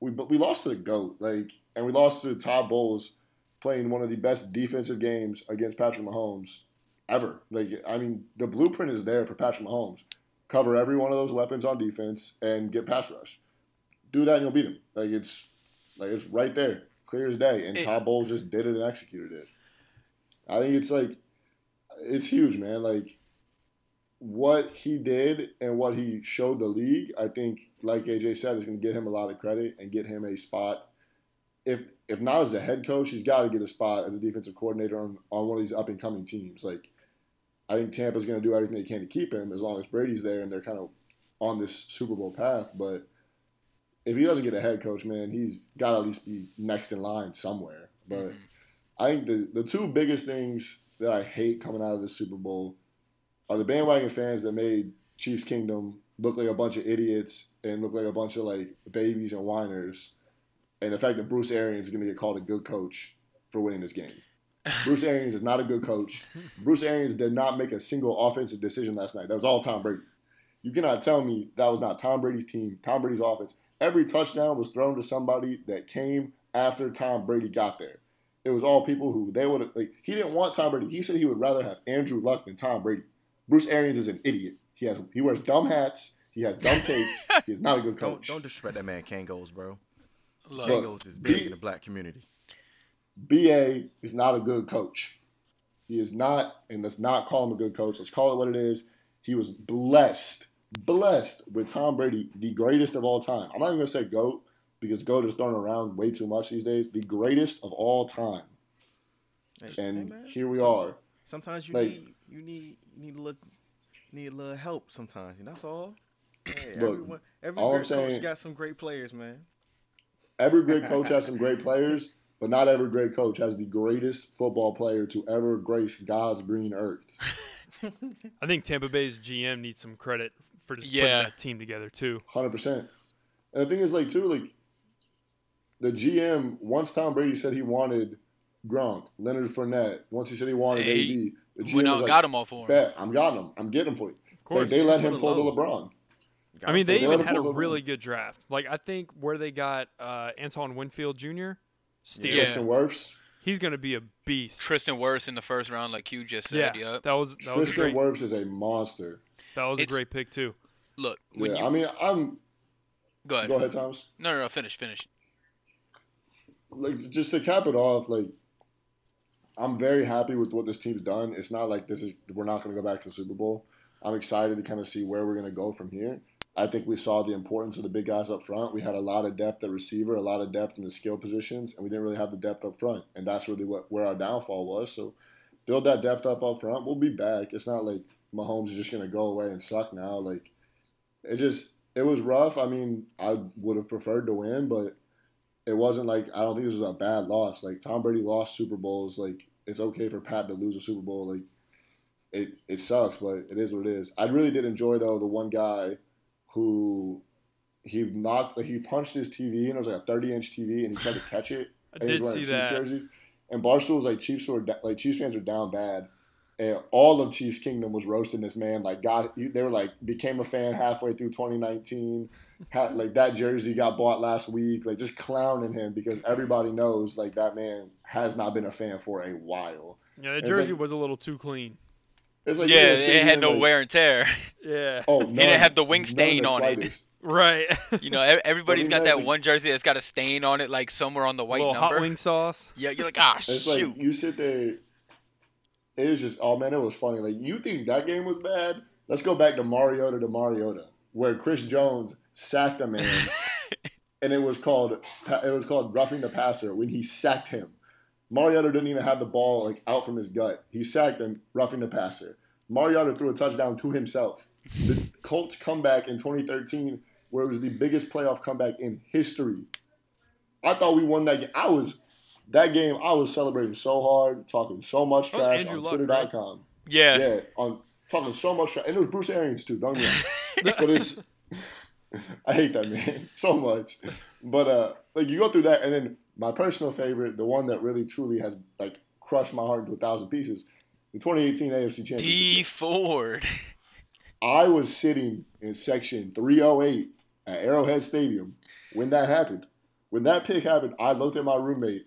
we but we lost to the goat. Like and we lost to Todd Bowles playing one of the best defensive games against Patrick Mahomes ever. Like I mean, the blueprint is there for Patrick Mahomes. Cover every one of those weapons on defense and get pass rush. Do that and you'll beat him. Like it's like it's right there, clear as day. And It- Todd Bowles just did it and executed it. I think it's like it's huge, man. Like what he did and what he showed the league, I think, like AJ said, is going to get him a lot of credit and get him a spot if if not as a head coach, he's got to get a spot as a defensive coordinator on, on one of these up and coming teams. Like, I think Tampa's going to do everything they can to keep him as long as Brady's there and they're kind of on this Super Bowl path. But if he doesn't get a head coach, man, he's got to at least be next in line somewhere. But mm-hmm. I think the the two biggest things that I hate coming out of the Super Bowl are the bandwagon fans that made Chiefs Kingdom look like a bunch of idiots and look like a bunch of like babies and whiners, and the fact that Bruce Arians is going to get called a good coach for winning this game. Bruce Arians is not a good coach. Bruce Arians did not make a single offensive decision last night. That was all Tom Brady. You cannot tell me that was not Tom Brady's team, Tom Brady's offense. Every touchdown was thrown to somebody that came after Tom Brady got there. It was all people who they would like. He didn't want Tom Brady. He said he would rather have Andrew Luck than Tom Brady. Bruce Arians is an idiot. He has he wears dumb hats. He has dumb takes. He's not a good Don't coach. don't disrespect that man Kangos, bro. Look, Look, Kangos is big B- in the black community. BA is not a good coach. He is not, and let's not call him a good coach. Let's call it what it is. He was blessed, blessed with Tom Brady, the greatest of all time. I'm not even gonna say GOAT because GOAT is thrown around way too much these days. The greatest of all time. Hey, hey, And man, here we some- are. Sometimes you Like- need you need you need a little need a little help sometimes, and that's all. Hey, Look, everyone, every all I'm great coach got some great players, man. Every great coach has some great players, but not every great coach has the greatest football player to ever grace God's green earth. I think Tampa Bay's GM needs some credit for just Yeah. putting that team together too. Hundred percent. And the thing is, like, too, like, the GM once Tom Brady said he wanted Gronk, Leonard Fournette. Once he said he wanted Hey, AB, the GM went out was and like, got him all for him. "Bet, I'm got him. I'm getting him for you." Of They, course. they let him pull the. LeBron. I mean, they They even had a him pull the- really good draft. Like I think where they got uh, Antoine Winfield Jr. Steele, Yeah. Tristan Wirfs. he's going to be a beast. Tristan Wirfs in the first round, like you just yeah, said. Yep. that was that was a Tristan great Wirfs is a monster. that was a great pick too. Look, when Yeah, you I mean, I'm. go ahead. Go ahead, Thomas. No, no, no. Finish, finish. like just to cap it off, like I'm very happy with what this team's done. It's not like this is we're not going to go back to the Super Bowl. I'm excited to kind of see where we're going to go from here. I think we saw the importance of the big guys up front. We had a lot of depth at receiver, a lot of depth in the skill positions, and we didn't really have the depth up front. And that's really what where our downfall was. So build that depth up up front. We'll be back. It's not like Mahomes is just going to go away and suck now. Like it just it was rough. I mean, I would have preferred to win, but it wasn't like I don't think this was a bad loss. Like Tom Brady lost Super Bowls. Like it's okay for Pat to lose a Super Bowl. Like it it sucks, but it is what it is. I really did enjoy though the one guy who he knocked like he punched his TV and it was like a 30 inch TV and he tried to catch it. I and he did was see that. jerseys. And Barstool was like Chiefs were like Chiefs fans were down bad. And all of Chiefs Kingdom was roasting this man. Like God, they were like became a fan halfway through 2019 had, like that jersey got bought last week, like just clowning him because everybody knows like that man has not been a fan for a while. Yeah, the jersey like- was a little too clean. It's like yeah, you're gonna sit it had no like, wear and tear. Yeah. Oh, didn't have the wing stain the on it. Right. You know, ev- everybody's mean, got that, that like- one jersey that's got a stain on it, like somewhere on the white little number. hot wing sauce. Yeah, you're like, ah, It's shoot. like you sit there. It was just oh man, it was funny. Like you think that game was bad? Let's go back to Mariota to Mariota, where Chris Jones sacked a man, and it was called it was called roughing the passer when he sacked him. Mariota didn't even have the ball like out from his gut. He sacked him, roughing the passer. Mariota threw a touchdown to himself. The Colts comeback in 2013, where it was the biggest playoff comeback in history. I thought we won that game. I was that game. I was celebrating so hard, talking so much Oh, trash Andrew on Luck, Twitter.com. yeah. Yeah, on talking so much trash, and it was Bruce Arians too. Don't get me but it's I hate that man so much. But uh like you go through that and then my personal favorite, the one that really truly has like crushed my heart into a thousand pieces, the 2018 AFC Championship. Dee Ford. I was sitting in section 308 at Arrowhead Stadium when that happened. When that pick happened, I looked at my roommate,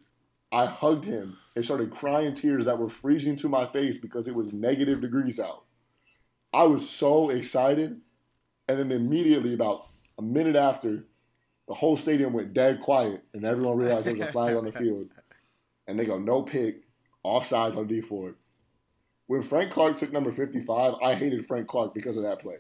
I hugged him, and started crying tears that were freezing to my face because it was negative degrees out. I was so excited. And then immediately, about a minute after, the whole stadium went dead quiet, and everyone realized there was a flag on the field. And they go, no pick, offsides on Dee Ford. When Frank Clark took number 55, I hated Frank Clark because of that play.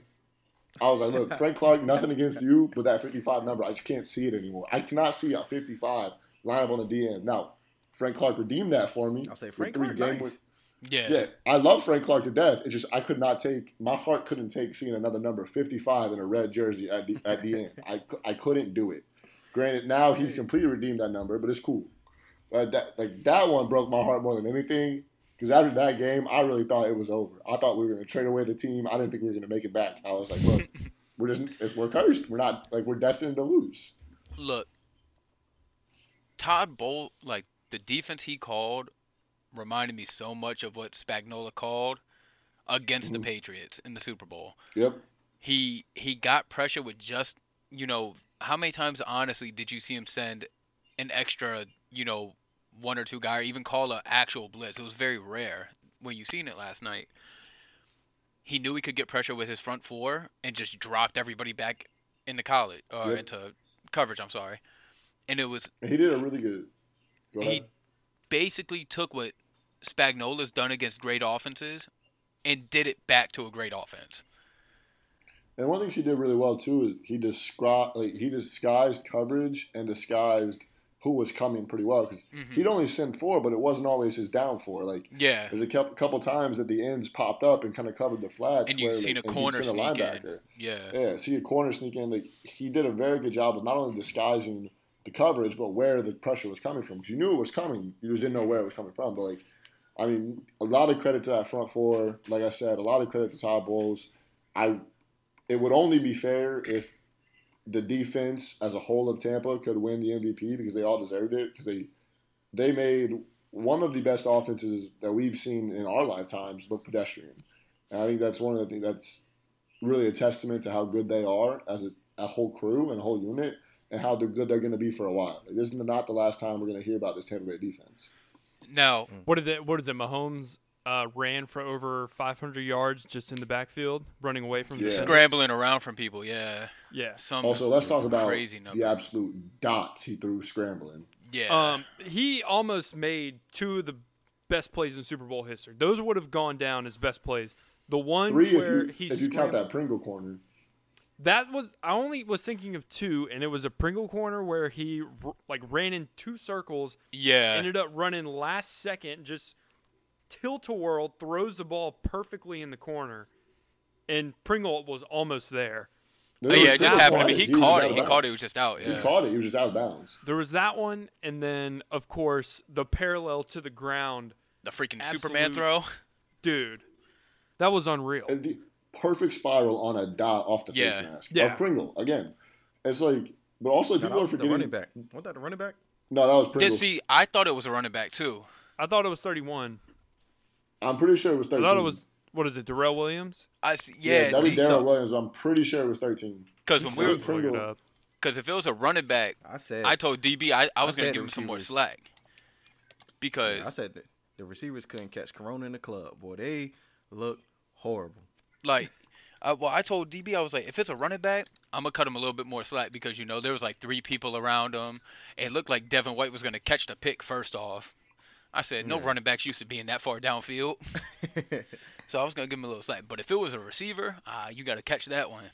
I was like, look, Frank Clark, nothing against you, but that 55 number, I just can't see it anymore. I cannot see a 55 line up on the DM. Now, Frank Clark redeemed that for me. I'll say Frank three Clark, game nice. win- Yeah. Yeah, I love Frank Clark to death. It's just I could not take my heart couldn't take seeing another number fifty five in a red jersey at the at the end. I, I couldn't do it. Granted, now he's completely redeemed that number, but it's cool. But that like that one broke my heart more than anything because after that game, I really thought it was over. I thought we were going to trade away the team. I didn't think we were going to make it back. I was like, look, we're just we're cursed. We're not like we're destined to lose. Look, Todd Bowl, like the defense he called, reminded me so much of what Spagnuolo called against the Mhm. Patriots in the Super Bowl. Yep. He he got pressure with just you know how many times honestly did you see him send an extra you know one or two guy or even call an actual blitz? It was very rare when you seen it last night. He knew he could get pressure with his front four and just dropped everybody back into college or Yep. into coverage. I'm sorry, and it was he did a really good. He- basically took what Spagnuolo's done against great offenses and did it back to a great offense. And one thing she did really well too is he described like he disguised coverage and disguised who was coming pretty well because Mhm. he'd only send four, but it wasn't always his down four. Like Yeah, there's a couple, couple times that the ends popped up and kind of covered the flats. And you've seen like, a corner sneak in. linebacker. yeah, Yeah, see a corner sneak in. Like he did a very good job of not only disguising the coverage, but where the pressure was coming from. Because you knew it was coming, you just didn't know where it was coming from. But like, I mean, a lot of credit to that front four. Like I said, a lot of credit to Todd Bowles. I, it would only be fair if the defense as a whole of Tampa could win the MVP because they all deserved it because they they made one of the best offenses that we've seen in our lifetimes look pedestrian. And I think that's one of the things that's really a testament to how good they are as a, a whole crew and a whole unit, and how good they're going to be for a while. Like, this is not the last time we're going to hear about this Tampa Bay defense. Now, What did it? What is it? Mahomes uh, ran for over 500 yards just in the backfield, running away from Yeah. defenders. scrambling around from people, yeah, Yeah. some Also, let's talk about crazy number. the absolute dots he threw scrambling. yeah, Um, he almost made two of the best plays in Super Bowl history. Those would have gone down as best plays. The one Three if you he if you count that Pringle corner. That was I only was thinking of two, and it was a Pringle corner where he r- like ran in two circles, yeah, ended up running last second, just tilt a whirl, throws the ball perfectly in the corner, and Pringle was almost there. There Oh, yeah, it just happened. I one, mean, he caught it. He caught it. It was just out. Yeah. He caught it. He was just out of bounds. There was that one, and then of course the parallel to the ground, the freaking Absolute- Superman throw. dude. That was unreal. And the perfect spiral on a dot off the Yeah. face mask Yeah. of Pringle again. It's like, but also No, people are was the forgetting. running back. What that the running back? No, that was Pringle. Did Pringle. see? I thought it was a running back too. I thought it was 31. I'm pretty sure it was I 13. thought it was what is it, Darrel Williams? I see, yeah, yeah, that was see, Darrel Williams. I'm pretty sure it was 13. because when we were, Look it Pringle. up. because if it was a running back, I said. I told DB I, I was gonna give him some more slack because I said that the receivers couldn't catch Corona in the club. Boy, they look horrible. Like, uh, well, I told DB I was like, if it's a running back, I'm gonna cut him a little bit more slack because you know there was like three people around him. It looked like Devin White was gonna catch the pick first off. I said no Yeah. running backs used to being that far downfield, so I was gonna give him a little slack. But if it was a receiver, ah, you gotta catch that one.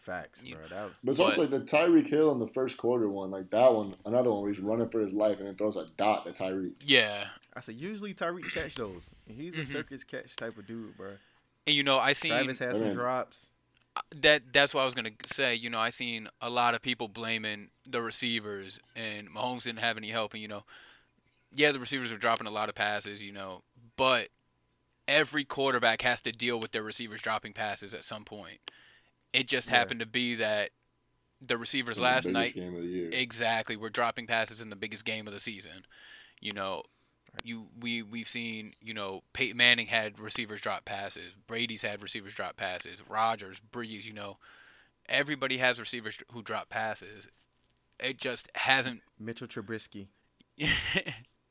Facts, bro. That was But it's But- also like the Tyreek Hill in the first quarter one, like that one, another one where he's running for his life and then throws a dot to Tyreek. Yeah, I said usually Tyreek catch those. He's a Mhm. circus catch type of dude, bro. And you know I seen Travis had some drops. that that's what I was gonna say. You know, I seen a lot of people blaming the receivers, and Mahomes didn't have any help. And you know, yeah, the receivers were dropping a lot of passes. You know, but every quarterback has to deal with their receivers dropping passes at some point. It just Yeah. happened to be that the receivers in last biggest night game of the year. exactly were dropping passes in the biggest game of the season. You know, you we we've seen you know Peyton Manning had receivers drop passes, Brady's had receivers drop passes, Rodgers, Brees. You know, everybody has receivers who drop passes. It just hasn't. Mitchell Trubisky.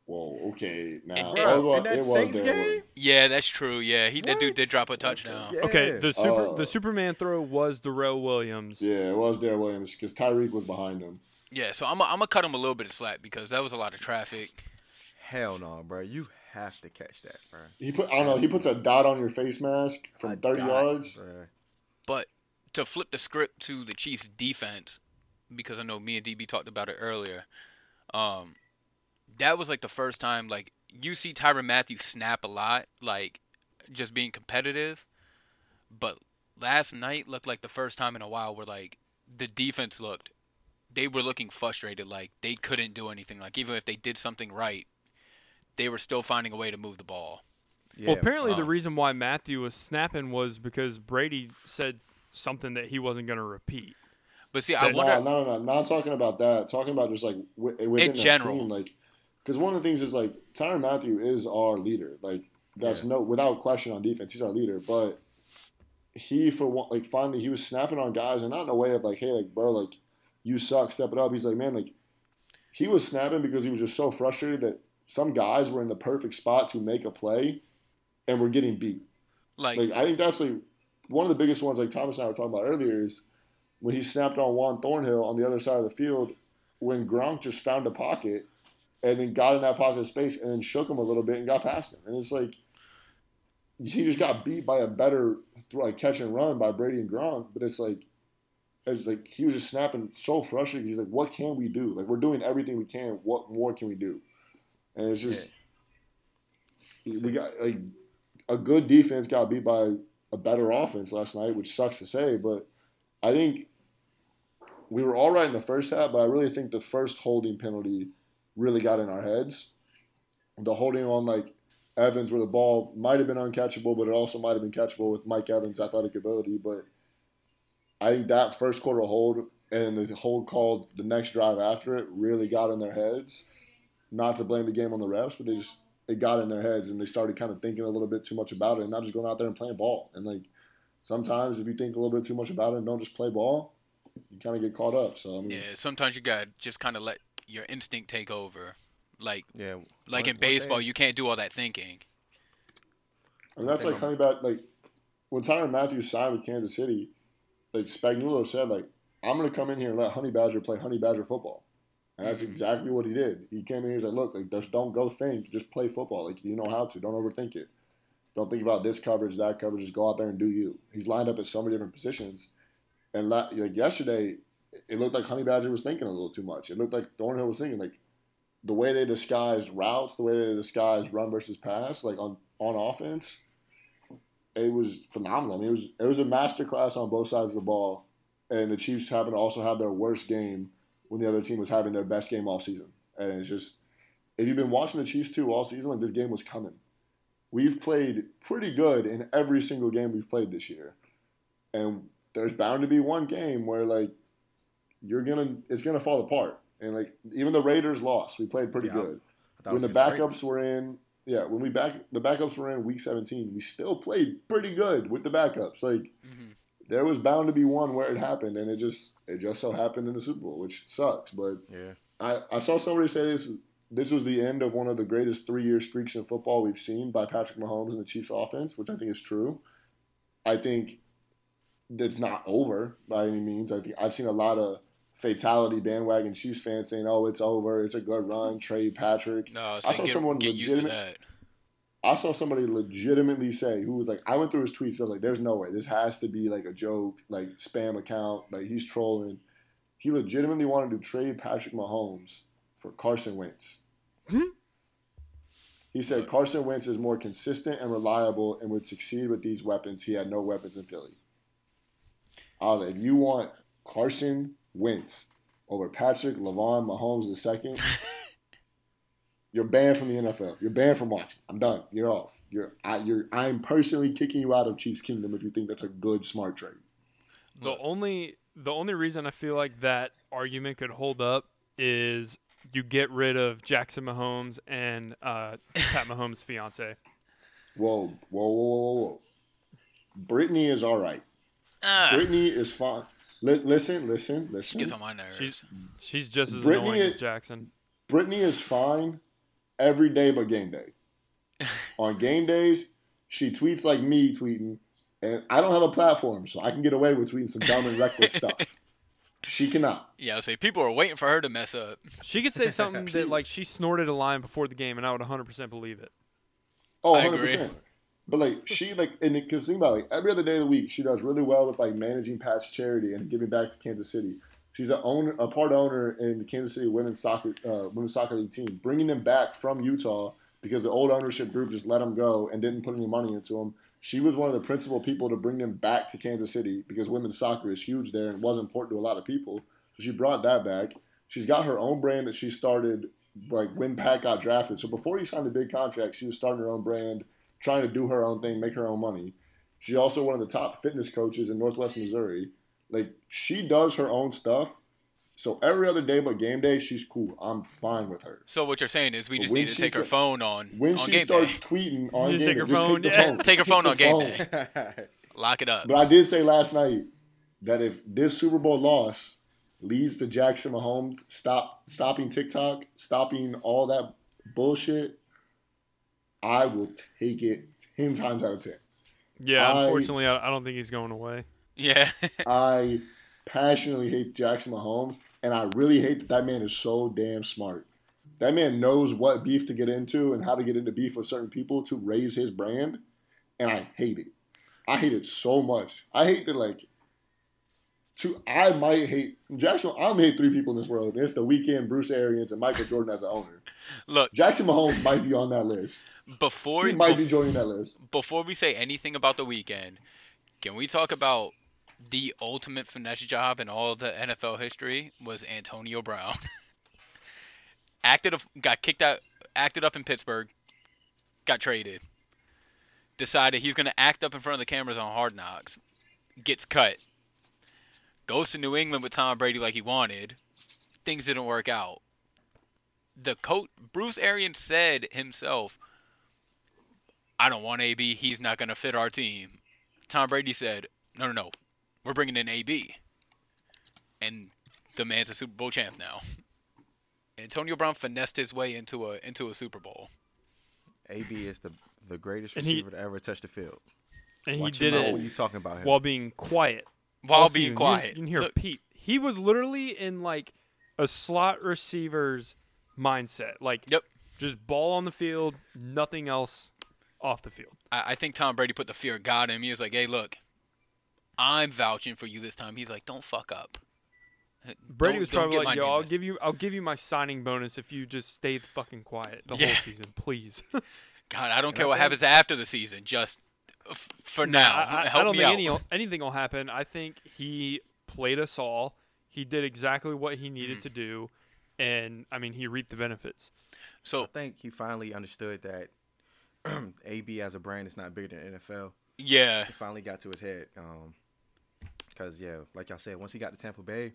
Whoa, okay, now And- it Bro, was, in that it was Saints there, game, yeah, that's true. Yeah, he that dude did drop a touchdown. Yeah. Okay, the super Oh. the Superman throw was Darrel Williams. Yeah, it was Darrel Williams because Tyreek was behind him. Yeah, so I'm i I'm gonna cut him a little bit of slack because that was a lot of traffic. Hell no, bro. You have to catch that, bro. He put I don't know. He puts a dot on your face mask from A 30 dot, yards. bruh. But to flip the script to the Chiefs defense, because I know me and DB talked about it earlier. Um, that was like the first time like you see Tyrann Mathieu snap a lot, like just being competitive. But last night looked like the first time in a while where like the defense looked they were looking frustrated like they couldn't do anything like even if they did something right they were still finding a way to move the ball Yeah, well, apparently the um, reason why Mathieu was snapping was because Brady said something that he wasn't going to repeat. but see i That- No, wonder no, no, no. Not talking about that. Talking about just like wi- within In the general. team, like because one of the things is like Tyrann Mathieu is our leader. Like that's Yeah. no without question on defense, he's our leader. But he for one, like finally he was snapping on guys and not in a way of like, hey, like bro, like you suck, step it up. He's like, man, like he was snapping because he was just so frustrated that some guys were in the perfect spot to make a play and were getting beat. like, Like I think that's like one of the biggest ones. Like Thomas and I were talking about earlier is when he snapped on Juan Thornhill on the other side of the field when Gronk just found a pocket and then got in that pocket of space and then shook him a little bit and got past him. And it's like he just got beat by a better like catch and run by Brady and Gronk. But it's like it's like he was just snapping so frustrated. He's like, "What can we do? Like we're doing everything we can. What more can we do?" And it's just we got like a good defense got beat by a better offense last night, which sucks to say, but I think we were all right in the first half, but I really think the first holding penalty really got in our heads. The holding on like Evans, where the ball might have been uncatchable, but it also might have been catchable with Mike Evans' athletic ability. But I think that first quarter hold and the hold called the next drive after it really got in their heads. Not to blame the game on the refs, but they just it got in their heads and they started kind of thinking a little bit too much about it and not just going out there and playing ball. And like sometimes if you think a little bit too much about it and don't just play ball, you kind of get caught up. So I mean, yeah sometimes you gotta just kind of let your instinct take over like Yeah. like one- in baseball thing- you can't do all that thinking and that's like coming back like when Tyrann Matthews signed with Kansas City, like Spagnuolo said, like I'm gonna come in here and let Honey Badger play Honey Badger football. And that's Mhm. exactly what he did. He came in here, he's like, look, like just don't go think, just play football. Like you know how to. Don't overthink it. Don't think about this coverage, that coverage. Just go out there and do you. He's lined up at so many different positions. And la- like yesterday, it looked like Honey Badger was thinking a little too much. It looked like Thornhill was thinking like the way they disguise routes, the way they disguise run versus pass, like on on offense. It was phenomenal. I mean, it was it was a master class on both sides of the ball, and the Chiefs happened to also have their worst game when the other team was having their best game all season. And it's just if you've been watching the Chiefs too all season, like this game was coming. We've played pretty good in every single game we've played this year, and there's bound to be one game where like you're gonna it's gonna fall apart. And like even the Raiders lost, we played pretty Yeah, good. When the it was against backups were in, yeah, when we back the backups were in week 17, we still played pretty good with the backups. Like hmm there was bound to be one where it happened, and it just it just so happened in the Super Bowl, which sucks. But Yeah. I, I saw somebody say this this was the end of one of the greatest three year streaks in football we've seen by Patrick Mahomes and the Chiefs offense, which I think is true. I think it's not over by any means. I think I've seen a lot of fatality bandwagon Chiefs fans saying, "Oh, it's over. It's a good run." Trade Patrick. no I saw get, someone get used to legitimate- that I saw somebody legitimately say who was like, I went through his tweets. I was like, "There's no way. This has to be like a joke, like spam account. Like he's trolling." He legitimately wanted to trade Patrick Mahomes for Carson Wentz. Hmm? he said Carson Wentz is more consistent and reliable and would succeed with these weapons. He had no weapons in Philly. I was like, if you want Carson Wentz over Patrick Lavon Mahomes the second, you're banned from the NFL. You're banned from watching. I'm done. You're off. You're I, you're I'm personally kicking you out of Chiefs Kingdom if you think that's a good smart trade. The only the only reason I feel like that argument could hold up is you get rid of Jackson Mahomes and uh, Pat Mahomes' fiance. Whoa, whoa, whoa, whoa, whoa. Brittany is all right. ah, Brittany is fine. Li- listen, listen, she listen. gets on my nerves She's she's just as Brittany annoying is- as Jackson. Brittany is fine every day but game day. On game days, she tweets like me tweeting, and I don't have a platform, so I can get away with tweeting some dumb and reckless stuff. She cannot. yeah i'll say people are waiting for her to mess up She could say something that like she snorted a line before the game, and I would 100% believe it. Oh, 100 percent. But like she like and because think about it, like every other day of the week she does really well with like managing Pat's charity and giving back to Kansas City. She's a owner, a part owner in the Kansas City women's soccer uh, women's soccer league team, bringing them back from Utah because the old ownership group just let them go and didn't put any money into them. She was one of the principal people to bring them back to Kansas City because women's soccer is huge there and was important to a lot of people. So she brought that back. She's got her own brand that she started like when Pat got drafted. So before he signed the big contract, she was starting her own brand, trying to do her own thing, make her own money. She's also one of the top fitness coaches in Northwest Missouri. Like she does her own stuff. So every other day but game day, she's cool. I'm fine with her. So what you're saying is we just need to take her phone on When on she game starts day. tweeting on You game take day, her just phone, take yeah. phone. Take her phone on game phone. day. Lock it up. But I did say last night that if this Super Bowl loss leads to Jackson Mahomes stop stopping TikTok, stopping all that bullshit, I will take it ten times out of ten. Yeah, I- unfortunately, I, I don't think he's going away. Yeah. I passionately hate Jackson Mahomes, and I really hate that that man is so damn smart. That man knows what beef to get into and how to get into beef with certain people to raise his brand, and I hate it. I hate it so much. I hate that like. To I might hate Jackson. I only hate three people in this world. It's the Weeknd, Bruce Arians, and Michael Jordan as an owner. Look, Jackson Mahomes might be on that list. before He might be bef- joining that list. before we say anything about the Weeknd, can we talk about the ultimate finesse job in all the NFL history was Antonio Brown. acted got kicked out acted up in Pittsburgh, got traded. Decided he's gonna act up in front of the cameras on Hard Knocks, gets cut. Goes to New England with Tom Brady like he wanted. Things didn't work out. The coach Bruce Arians said himself, I don't want AB. He's not going to fit our team. Tom Brady said, No, no, no. We're bringing in AB. And the man's a Super Bowl champ now. Antonio Brown finessed his way into a into a Super Bowl. AB is the the greatest And he- receiver to ever touch the field. And he did your mouth it when you talking about him. while being quiet. While all being season. You- quiet. You, can hear Look, Pete. He was literally in like a slot receiver's mindset. Like, Yep. just ball on the field, nothing else off the field. I, I think Tom Brady put the fear of God in me. He was like, Hey, look, I'm vouching for you this time. He's like, Don't fuck up. Brady Don't- was probably like, "Yo, I'll messed give you, I'll give you my signing bonus if you just stay the fucking quiet the Yeah. whole season, please." God, I don't And care I what think- happens after the season. Just f- for Nah, now, I, I, help I don't me think out. any anything will happen. I think he played us all. He did exactly what he needed Mhm. to do, and I mean, he reaped the benefits. so I think he finally understood that AB as a brand is not bigger than NFL. yeah, It finally got to his head. Um, cause yeah, like y'all said, once he got to Tampa Bay,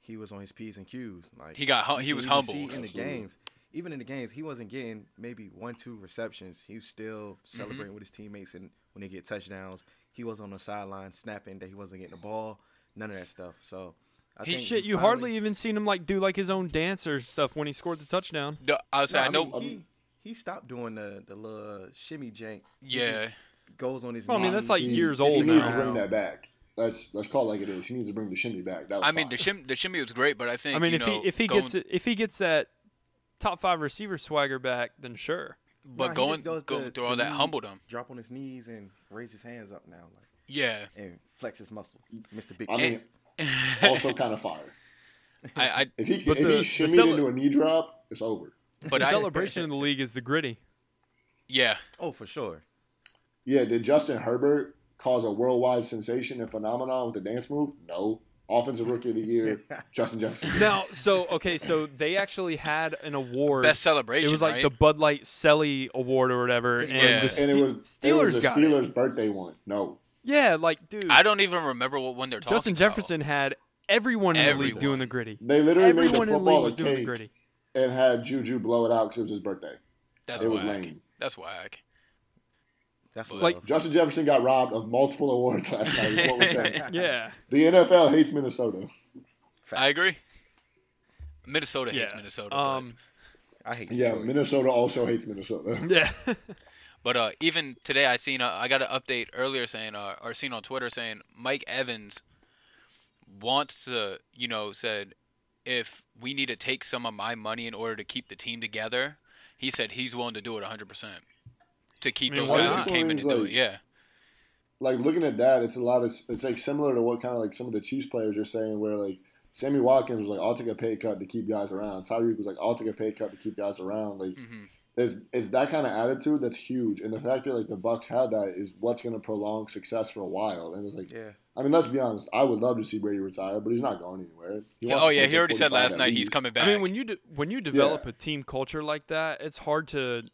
he was on his p's and q's. Like he got hu- you he was humble. see in the games. Even in the games, he wasn't getting maybe one, two receptions. He was still Mm-hmm. celebrating with his teammates, and when they get touchdowns, he was on the sideline snapping that he wasn't getting the ball. None of that stuff. So I He think shit, he you finally- hardly even seen him like do like his own dance or stuff when he scored the touchdown. The- I was No, saying, I know. mean, he he stopped doing the the little shimmy jank. Yeah. just goes on his. Well, I mean, that's like He- years he old needs now. to bring that back. Let's let's call it like it is. He needs to bring the shimmy back. That was I mean, the shim the shimmy was great, but I think I mean, you if know, he if he going, gets if he gets that top five receiver swagger back, then sure. but Nah, he going just going to through all that knee, humbled him. drop on his knees and raise his hands up now, like Yeah, and flex his muscle, Mr. Big I mean, also kind of fire. I, I If he But if the- he the shimmied cele- into a knee drop, it's over. but the I celebration in the league is the Griddy. yeah Oh, for sure. Yeah, did Justin Herbert cause a worldwide sensation and phenomenon with the dance move? No. Offensive Rookie of the Year, Justin Jefferson. Now, so okay, so they actually had an award. best celebration. it was like right? the Bud Light Celly Award or whatever, and Yeah. the And it was Ste- it was Steelers the got it. Steelers' birthday one. No. Yeah, like dude, I don't even remember what one they're talking about. Justin about. Jefferson had everyone in the league doing the Griddy. They literally Everyone made in the the league football was a doing the Griddy. and had Juju blow it out because it was his birthday. That's it was whack. lame. That's whack. That's Like- Justin Jefferson got robbed of multiple awards last night. Is what we're saying. Yeah, The NFL hates Minnesota. I agree. Minnesota hates. Minnesota. Um, I hate Yeah, Detroit. Minnesota also hates Minnesota. yeah. but, but uh, even today, I seen uh, I got an update earlier saying uh, or seen on Twitter saying Mike Evans wants to, you know, said if we need to take some of my money in order to keep the team together, he said he's willing to do it 100% to keep I mean, those why guys not? who came in to Seems do it. Yeah. like looking at that, it's a lot of it's like similar to what kind of like some of the Chiefs players are saying, where like Sammy Watkins was like, "I'll take a pay cut to keep guys around." Tyreek was like, "I'll take a pay cut to keep guys around." Like, hmm is is that kind of attitude that's huge, and the fact that like the Bucs had that is what's going to prolong success for a while. And it's like, Yeah. I mean, let's be honest. I would love to see Brady retire, but he's not going anywhere. He wants Oh yeah, he already said last at night he's coming back. I mean, when you de- when you develop a team culture like that, it's hard to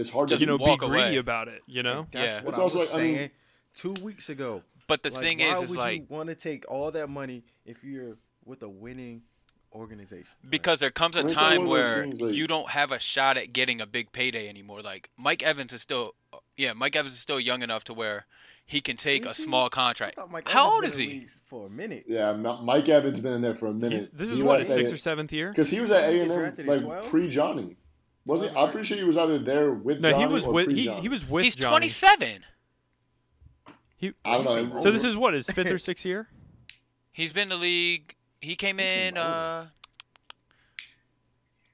It's hard Just to you know be greedy away. about it. You know, That's Yeah. what It's I also was like- I mean- saying two weeks ago. but the Like, thing why is, is would like you want to take all that money if you're with a winning organization? Like, because there comes a mean, it's like time one of those where things, like- you don't have a shot at getting a big payday anymore. Like Mike Evans is still, yeah, Mike Evans is still young enough to where he can take a Is he? small contract. How old is he? For a minute. Yeah, Mike Evans been in there for a minute. He's, this is was what his six A- or seventh year. Because he was at A and M like pre Johnny, wasn't? I'm pretty sure he was either there with No, Johnny he was or with he, pre-Johnny. he was with He's Johnny. 27. He, I don't know. so this is what his fifth or sixth year. He's been in the league. He came He's in uh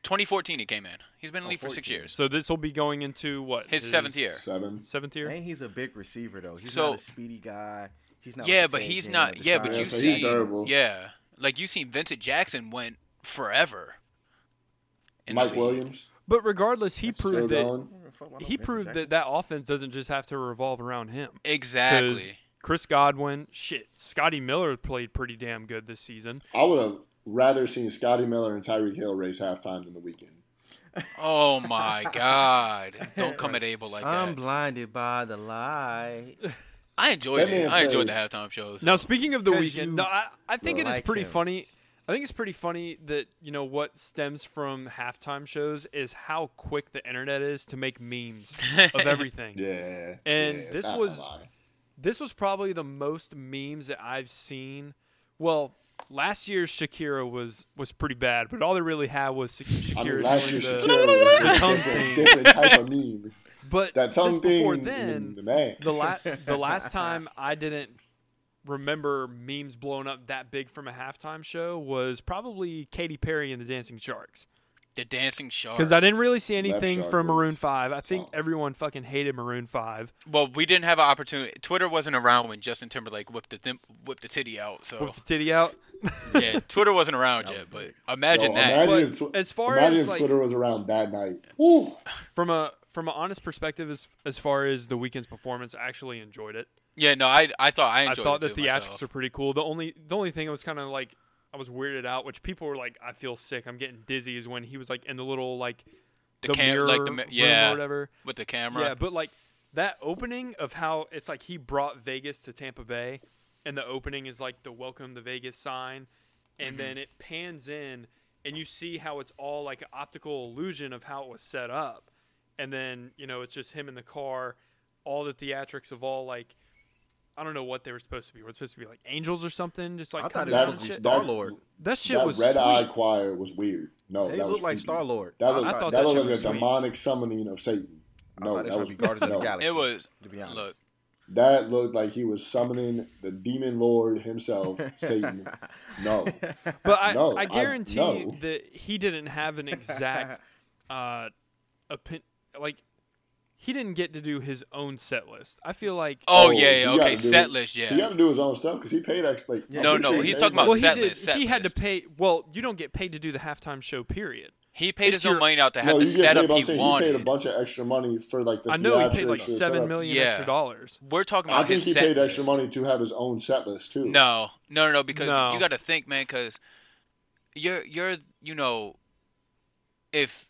2014. He came in. He's been in the Oh, league for six 14. years. So this will be going into what His seventh year. seven. Seventh year. And he's a big receiver though. He's So- not a speedy guy. He's not. Yeah, like but Ted he's Ginn not. or Yeah, DeSean but Yeah, you so he's see, durable. yeah, like you seen Vincent Jackson went forever. in the Mike league. Williams. But regardless, he That's proved that going. he proved that that offense doesn't just have to revolve around him. Exactly. Chris Godwin, shit, Scotty Miller played pretty damn good this season. I would have rather seen Scotty Miller and Tyreek Hill race halftime than the Weeknd. Oh my God! Don't come at Abel like that. I'm blinded by the light. I enjoyed That it. I enjoyed the played- halftime shows. Now, speaking of the Weeknd, no, I, I think it is like pretty him. funny. I think it's pretty funny that you know what stems from halftime shows is how quick the internet is to make memes of everything. Yeah. And yeah, this was- This was probably the most memes that I've seen. Well, last year's Shakira was was pretty bad, but all they really had was Shakira I mean, last doing year the- Shakira was the tongue thing. different type of meme. But That since tongue thing, before then, man. the la- the last time I didn't remember memes blowing up that big from a halftime show was probably Katy Perry and the Dancing Sharks. the dancing shark. Because I didn't really see anything from Maroon Five. I think solid. everyone fucking hated Maroon Five. well, we didn't have an opportunity. Twitter wasn't around when Justin Timberlake whipped the thim- whipped the titty out. So With the titty out. yeah, Twitter wasn't around That yet. But imagine Yo, that. Imagine But tw- as far imagine as, if like- Twitter was around that night. Woo. From a from an honest perspective, as as far as the Weeknd's performance, I actually enjoyed it. Yeah, no, I I thought I I thought it the theatrics myself. are pretty cool. The only the only thing I was kind of like I was weirded out, which people were like, I feel sick, I'm getting dizzy, is when he was like in the little like the, the, cam- mirror like the yeah or whatever. with the camera. Yeah, but like that opening of how it's like he brought Vegas to Tampa Bay, and the opening is like the welcome to Vegas sign, and Mm-hmm. then it pans in, and you see how it's all like an optical illusion of how it was set up, and then you know it's just him in the car, all the theatrics of all like. I don't know what they were supposed to be. Were they supposed to be like angels or something? Just like I thought it was and shit. Star-Lord. That shit that was red sweet. eye choir was weird. No, They that look was like. Star Lord. That looked, I that thought that looked shit like was a sweet. demonic summoning of Satan. No, thought that should was be Guardians of the Galaxy. it was To be honest. look. That looked like he was summoning the demon lord himself, Satan. No, But I, No, I I- guarantee no. that he didn't have an exact uh, opin- like he didn't get to do his own set list. I feel like Oh, Oh, yeah, yeah, okay, do set it. list, So he yeah. had to do his own stuff because he paid actually. Like, Yeah. No, no, he's talking about well, he did. list, set he had to pay. Well, you don't get paid to do the halftime show. Period. He paid It's his own money out to have No, the you get paid. setup he saying he paid a bunch of extra money for like the. I know he paid like and the seven setup. million Yeah. extra dollars. We're talking about. I think his he set paid list. extra money to have his own set list too. No, no, no, no, because No. you got to think, man, because you're you're you know, if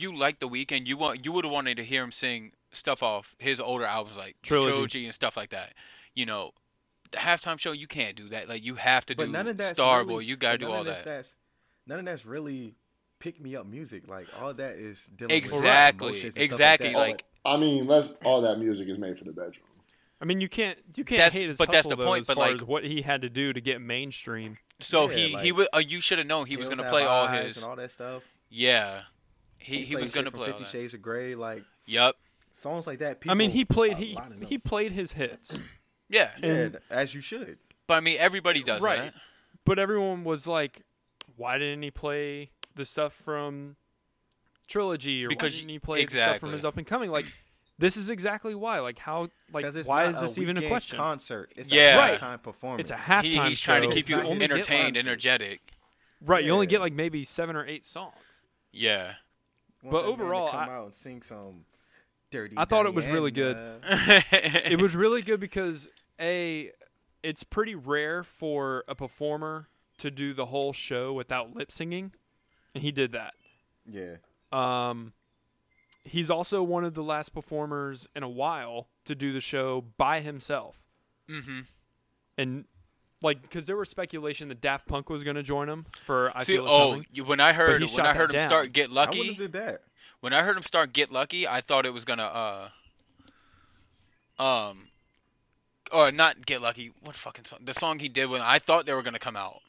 you like the Weeknd, you want you would have wanted to hear him sing stuff off his older albums like Trilogy. Trilogy and stuff like that. You know, the halftime show you can't do that. Like you have to But do none of that's Starboy. really, you got to do all of that's- that. That's, none of that's really pick me up music. Like all that is dealing Exactly, emotions and stuff exactly, Like, that. like- I mean, let's all that music is made for the bedroom. I mean, you can't you can't That's- hate his but that's the though, point, as but, far like- as what he had to do to get mainstream. So Yeah, he he like, would uh, you should have known he was gonna play all his and all that stuff. yeah. He he played was shit gonna from play all Fifty that. Shades of Grey, like Yep. songs like that. I mean, he played he he played his hits, Yeah. yeah, and- as you should. But I mean, everybody does Right. that. but everyone was like, "Why didn't he play the stuff from Trilogy or Because why didn't he play the stuff from his up and coming?" Like This is exactly why. Like how Like, why is this even a question? Concert. It's Yeah. a Right. halftime performance. It's a halftime He, he's trying to keep you It's not his hit entertained, energetic. Right, you only get like maybe 7 or 8 songs. Yeah. Want but that to overall, come I- out and sing some dirty. I thought it was really good. It was really good because a it's pretty rare for a performer to do the whole show without lip singing and he did that Yeah. um he's also one of the last performers in a while to do the show by himself Mm-hmm. and like because there was speculation that Daft Punk was going to join him for I See, feel it oh, coming. you- when I heard he when I heard him down. start Get Lucky, I Lucky, wouldn't have been bad. when I heard him start Get Lucky, I thought it was gonna uh um or not Get Lucky. What fucking song? The song he did when I thought they were gonna come out.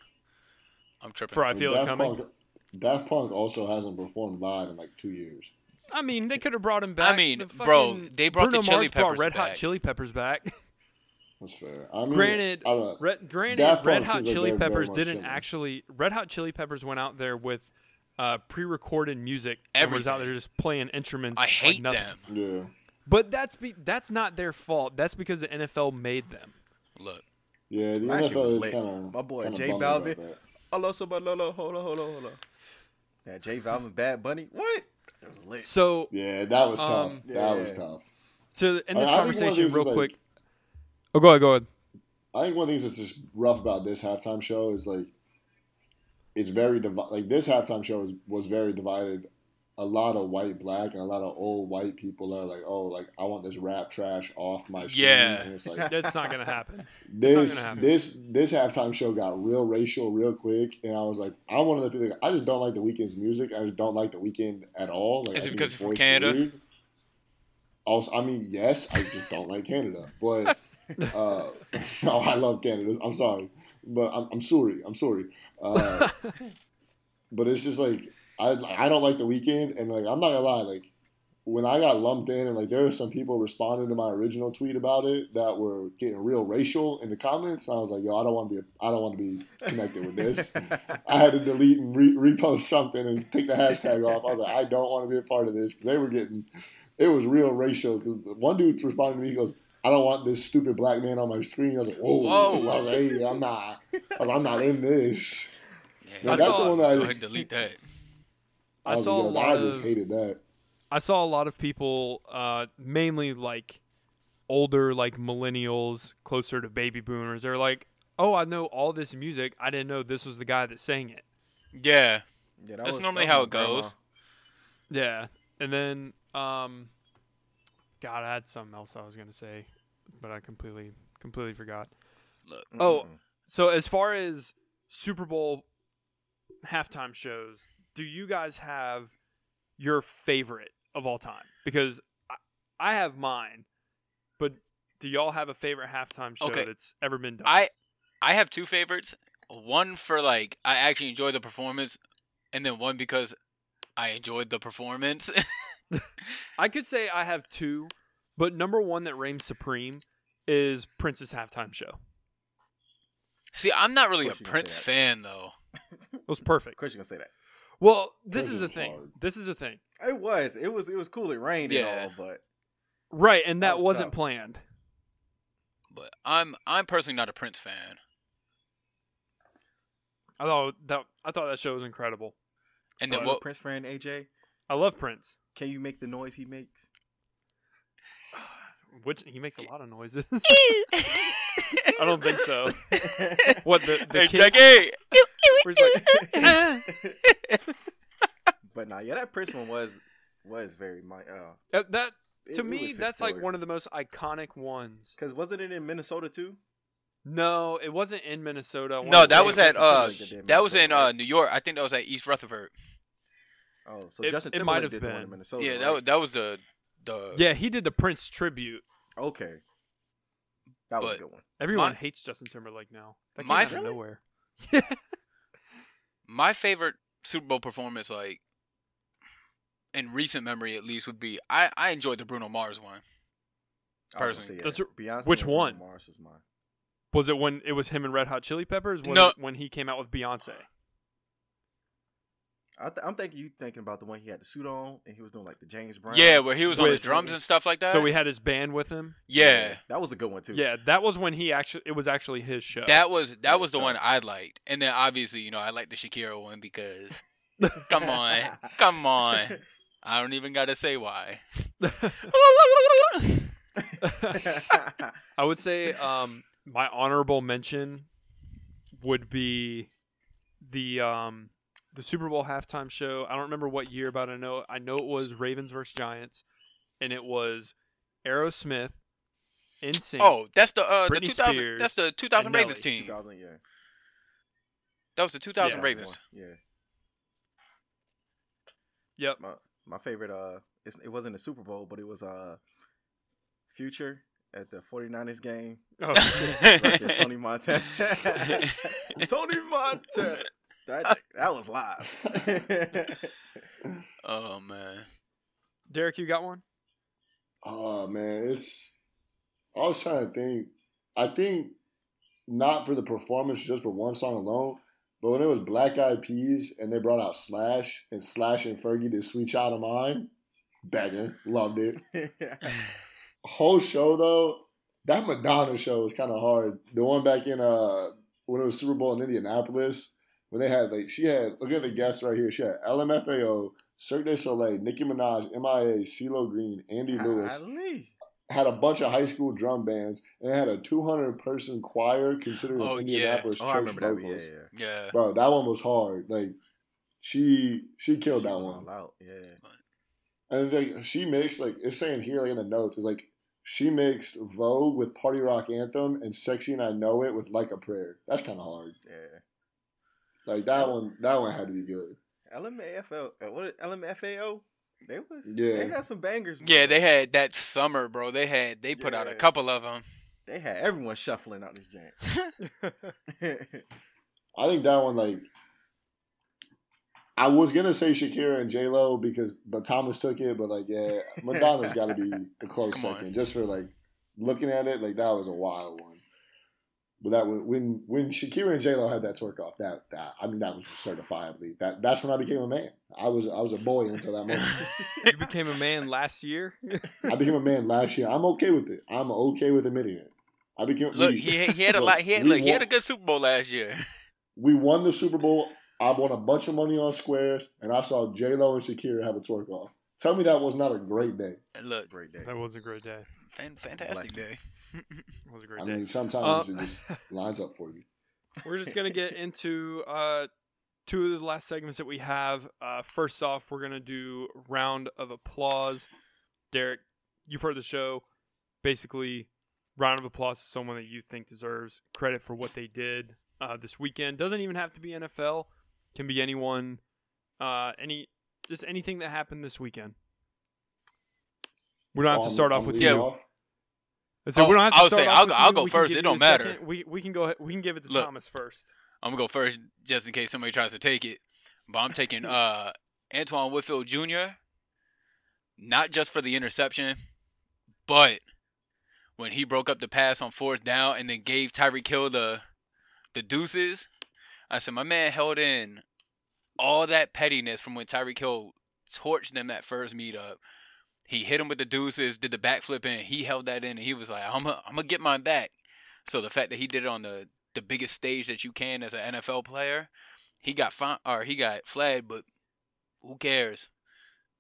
I'm tripping. for I feel Daft it coming. Punk, Daft Punk also hasn't performed live in like two years. I mean, they could have brought him back. I mean, The bro, they brought the Chili Mars brought Peppers Red Hot. Chili Peppers back. That's fair. I mean, Granted, I don't know. Red, granted, Daft Red Hot seems like Chili Peppers didn't similar. actually. Red Hot Chili Peppers went out there with uh, pre-recorded music and was out there just playing instruments. I hate nothing. them. Yeah. But that's be, that's not their fault. That's because the NFL made them. Look, Yeah, the That NFL is kind of My boy kinda J bummed about Balvin. that. Hello, somebody, hello, hold on, hold on, hold on. That J Balvin, Bad Bunny. What? It was lit. So Yeah, that was tough. Um, that was tough. to end this I think one of conversation these real is, like- quick. Oh, go ahead. Go ahead. I think one of the things that's just rough about this halftime show is like it's very divi- like this halftime show is, was very divided. A lot of white, black, and a lot of old white people are like, "Oh, like I want this rap trash off my screen." Yeah. and it's like That's not gonna happen. this gonna happen. this this halftime show got real racial real quick, and I was like, I'm one of the people. I just don't like the Weeknd's music. I just don't like the Weeknd at all. Like, Is it because his it's from Canada? Also, I mean, yes, I just don't like Canada, but uh, no, I love Canada. I'm sorry, but I'm, I'm sorry. I'm sorry. Uh, but it's just like I I don't like the Weeknd, and like I'm not gonna lie, like when I got lumped in, and like there were some people responding to my original tweet about it that were getting real racial in the comments. I was like, yo, I don't want to be I don't want to be connected with this. I had to delete and re- repost something and take the hashtag off. I was like, I don't want to be a part of this because they were getting it was real racial. Cause one dude's responding to me, he goes. I don't want this stupid black man on my screen. I was like, whoa. Whoa. I was like, hey, I'm not. I was like, I'm not in this. yeah, I that's saw- the one that I go just, ahead delete that. I was saw a like, yo, lot I just of hated that. I saw a lot of people, uh, mainly like older, like millennials, closer to baby boomers. They're like, "Oh, I know all this music. I didn't know this was the guy that sang it." Yeah, Yeah, that That's was- normally that how it goes. grandma. Yeah, and then, um, God, I had something else I was gonna say, but I completely, completely forgot. look. Mm-hmm. Oh, Mm-mm. So as far as Super Bowl halftime shows, do you guys have your favorite of all time? Because I, I have mine, but do y'all have a favorite halftime show Okay. that's ever been done? I I have two favorites. One for like I actually enjoyed the performance, and then one because I enjoyed the performance. I could say I have two, but number one that reigns supreme is Prince's halftime show. See, I'm not really a Of course you gonna Prince fan though. It was perfect. Of course you're gonna say that. Well, this Prince is the thing. hard. This is the thing. It was. It was. It was cool. It rained Yeah. and all, but Right, and That that, was wasn't tough. planned. But I'm I'm personally not a Prince fan. I thought that I thought that show was incredible. And Are then you a what? Prince fan, AJ? I love Prince. Can you make the noise he makes? Which he makes a lot of noises. I don't think so. What the the hey, kids? Jackie! where he's like, "Ah." but nah, yeah, that Prince one was was very my uh. Uh, that to me was that's like one of the most iconic ones. Cause wasn't it in Minnesota too? No, it wasn't in Minnesota. I wanna No, say that it was at Justin uh Timberlake did that was in uh? New York. I think that was at East Rutherford. Oh, so It- Justin it might Timberlake have did the one been. in Minnesota. yeah, that right? was, that was the the Yeah, he did the Prince tribute. okay. That was a good one. Everyone My- hates Justin Timberlake now. That came My- out of Really? nowhere. my favorite Super Bowl performance, like in recent memory at least, would be I I enjoyed the Bruno Mars one. I was gonna Personally. say, yeah, Beyonce which Bruno one? Mars was mine. Was it when it was him and Red Hot Chili Peppers? Was No. it when he came out with Beyonce? I th- I'm thinking you thinking about the one he had the suit on and he was doing like the James Brown. Yeah, where he was on the drums and stuff like that. So we had his band with him. yeah. that was a good one too. Yeah, that was when he actually. It was actually his show. That was that That was was the one. I liked, and then obviously you know I like the Shakira one because come on, come on, I don't even gotta say why. I would say um, my honorable mention would be the um, the Super Bowl halftime show. I don't remember what year, but I know I know it was Ravens versus Giants, and it was Aerosmith, NSYNC. oh, that's the uh the 2000 Spears that's the 2000 Ravens Nelly. team. 2000, yeah. That was the 2000 Yeah. Ravens. Yeah. Yep. My my favorite uh it's, it wasn't the Super Bowl, but it was uh Future at the 49ers game. Oh, Fucking Tony Montana. Tony Montana. That that was live. oh man. Derek, you got one? Oh man, it's. I was trying to think. I think not for the performance, just for one song alone. But when it was Black Eyed Peas and they brought out Slash and Slash and Fergie did "Sweet Child of Mine," begging, loved it. Whole show though, that Madonna show was kind of hard. The one back in uh when it was Super Bowl in Indianapolis when they had like she had look at the guests right here. She had LMFAO, Cirque du Soleil, Nicki Minaj, MIA, CeeLo Green, Andy Lewis Golly. had a bunch of high school drum bands and had a 200 person choir considering Oh, the yeah. Indianapolis Oh, I church remember that. vocals. Yeah, yeah. Yeah. Bro, that one was hard. Like she she killed She that one. out. Yeah. And like she makes like it's saying here like in the notes is like she mixed Vogue with Party Rock Anthem and Sexy and I Know It with Like a Prayer. That's kind of hard. Yeah. Like that one that one had to be good. LMFAO. uh, What? LMFAO. They was. Yeah. They had some bangers. Yeah, they had that summer, bro. They had they put out a couple of them. They had everyone shuffling out this jam. I think that one like I was gonna say Shakira and J Lo because but Thomas took it, but like yeah, Madonna's got to be a close Come on. second just for like looking at it. Like that was a wild one. But that when when when Shakira and J Lo had that twerk off, that that I mean that was certifiably that that's when I became a man. I was I was a boy until that moment. you became a man last year. I became a man last year. I'm okay with it. I'm okay with admitting it. I became Look, we- he he had a lot. He had we look, he had a good Super Bowl last year. We won the Super Bowl. I won a bunch of money on squares, and I saw J Lo and Shakira have a twerk off. Tell me that was not a great day. Look, Great day. that was a great day. Fan, fantastic day. It was a great I day. mean, sometimes Uh, it just lines up for you. We're just gonna get into uh, two of the last segments that we have. Uh, first off, we're gonna do round of applause. Derek, you've heard the show. Basically, round of applause to someone that you think deserves credit for what they did uh, this weekend. Doesn't even have to be NFL. Can be anyone. Uh, any just anything that happened this weekend. We don't have to Um, start off I'm with leading you. off. I said we Oh, don't have to I would start say, off I'll go- I'll go first. It don't matter. second. We we can go. We can give it to Look. Thomas first. I'm gonna go first just in case somebody tries to take it. But I'm taking uh Antoine Winfield Jr. Not just for the interception, but when he broke up the pass on fourth down and then gave Tyreek Hill the the deuces. I said my man held in all that pettiness from when Tyreek Hill torched them that first meetup. He hit him with the deuces, did the backflip, and he held that in, and he was like, "I'm gonna, I'm gonna get mine back." So the fact that he did it on the the biggest stage that you can as an NFL player, he got fine or he got flagged, but who cares?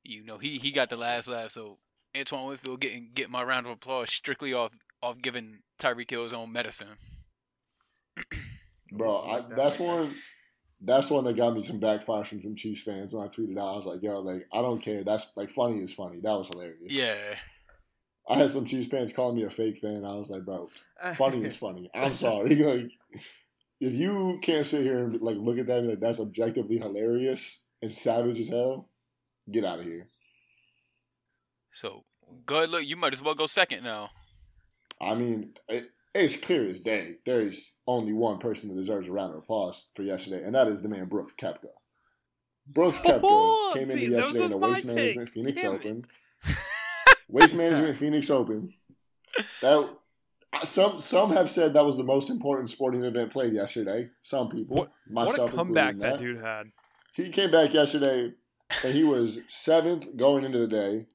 You know, he he got the last laugh. So Antoine Winfield getting get my round of applause strictly off off giving Tyreek Hill his own medicine. Bro, I, that's one. That's one that got me some backfire from some Chiefs fans when I tweeted out. I was like, "Yo, like I don't care. That's like funny is funny. That was hilarious." Yeah, I had some Chiefs fans calling me a fake fan. I was like, "Bro, uh, funny is funny. I'm sorry. like, if you can't sit here and like look at that and be like that's objectively hilarious and savage as hell, get out of here. so good. Look, you might as well go second now. I mean, it, it's clear as day. There is only one person that deserves a round of applause for yesterday, and that is the man Brooks Koepka. Brooks Koepka Oh, came see, into yesterday in the my Waste pick. Management Phoenix Damn. Open. Waste Management Phoenix Open. That some some have said that was the most important sporting event played yesterday. Some people, What- myself what a comeback including that dude had. he came back yesterday and he was seventh going into the day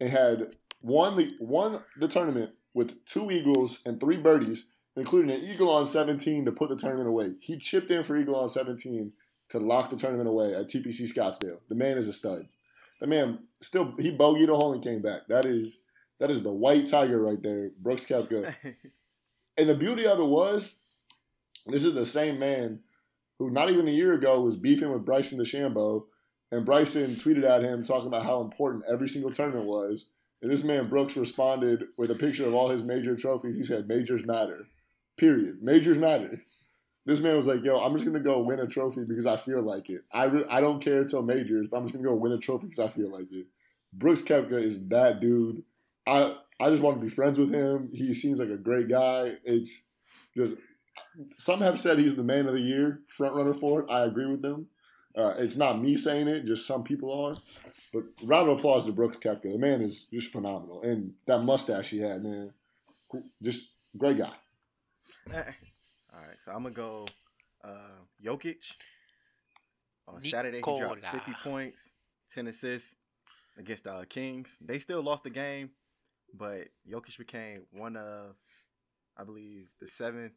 and had won the won the tournament with two eagles and three birdies, including an eagle on 17 to put the tournament away. He chipped in for eagle on 17 to lock the tournament away at TPC Scottsdale. The man is a stud. The man still he bogeyed a hole and came back. That is that is the white tiger right there, Brooks Koepka. And the beauty of it was, this is the same man who not even a year ago was beefing with Bryson DeChambeau, and Bryson tweeted at him talking about how important every single tournament was. And this man Brooks responded with a picture of all his major trophies. He said, "Majors matter, period. Majors matter." This man was like, "Yo, I'm just gonna go win a trophy because I feel like it. I re- I don't care until majors, but I'm just gonna go win a trophy because I feel like it." Brooks Koepka is that dude. I I just want to be friends with him. He seems like a great guy. It's just some have said he's the man of the year front runner for it. I agree with them. Uh, it's not me saying it, just some people are. But round of applause to Brooks Koepka. The man is just phenomenal, and that mustache he had, man, just great guy. All right, so I'm gonna go uh, Jokic. On Saturday, he dropped 50 points, 10 assists against the uh, Kings. They still lost the game, but Jokic became one of, I believe, the seventh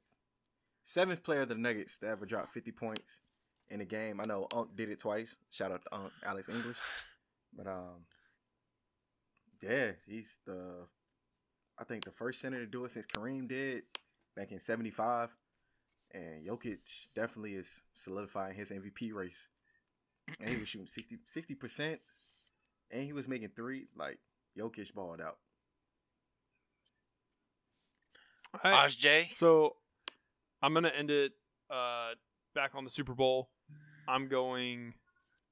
seventh player of the Nuggets to ever drop 50 points in the game. I know Unc did it twice. Shout out to Unc, Alex English. But um, yeah, he's the I think the first center to do it since Kareem did back in '75, and Jokic definitely is solidifying his MVP race. And he was shooting 60 percent, and he was making threes. Like Jokic balled out. All right. J. So I'm gonna end it uh, back on the Super Bowl. I'm going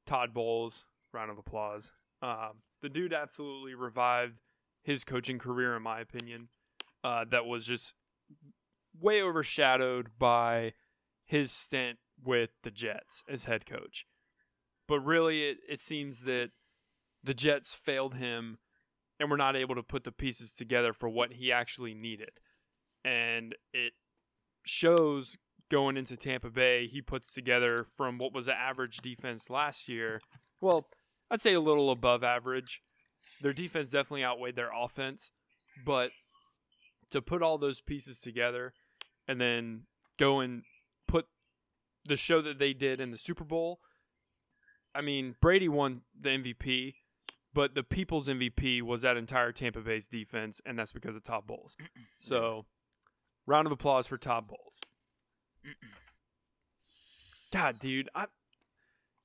Todd Bowles. Round of applause. Um, the dude absolutely revived his coaching career, in my opinion. Uh, that was just way overshadowed by his stint with the Jets as head coach. But really, it, it seems that the Jets failed him and were not able to put the pieces together for what he actually needed. And it shows going into Tampa Bay, he puts together from what was an average defense last year. Well, I'd say a little above average. Their defense definitely outweighed their offense, but to put all those pieces together and then go and put the show that they did in the Super Bowl. I mean, Brady won the MVP, but the people's MVP was that entire Tampa Bay's defense, and that's because of Todd Bowles. So Round of applause for Todd Bowles. God, dude, I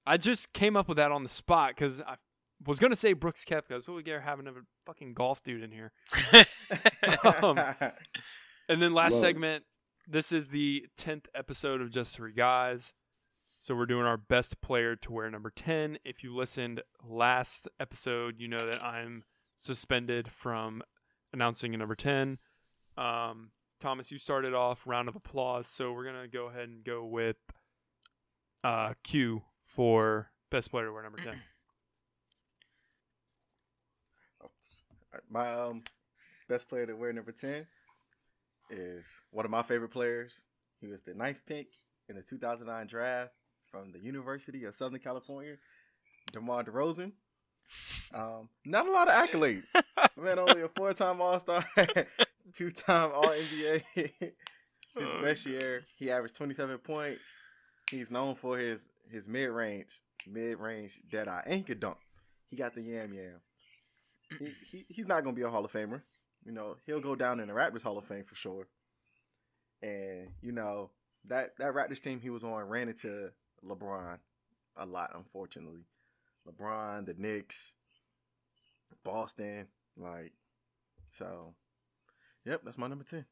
I just came up with that on the spot because I was gonna say Brooks Koepka. So we get having a fucking golf dude in here. um, and then last segment. This is the tenth episode of Just Three Guys. So we're doing our best player to wear number ten. If you listened last episode, you know that I'm suspended from announcing a number ten. Um, Thomas, you started off round of applause, so we're gonna go ahead and go with uh, Q for best player to wear number ten. My um, best player to wear number ten is one of my favorite players. He was the ninth pick in the 2009 draft from the University of Southern California, DeMar DeRozan. Um, not a lot of accolades. Man, only a four-time All-Star, two-time All NBA. his oh, best year, he averaged 27 points. He's known for his his mid-range, mid-range dead eye, and he could dunk. He got the yam yam. He, he he's not gonna be a Hall of Famer. You know, he'll go down in the Raptors Hall of Fame for sure. And you know that that Raptors team he was on ran into LeBron a lot, unfortunately. LeBron, the Knicks, Boston, like so. Yep, that's my number ten.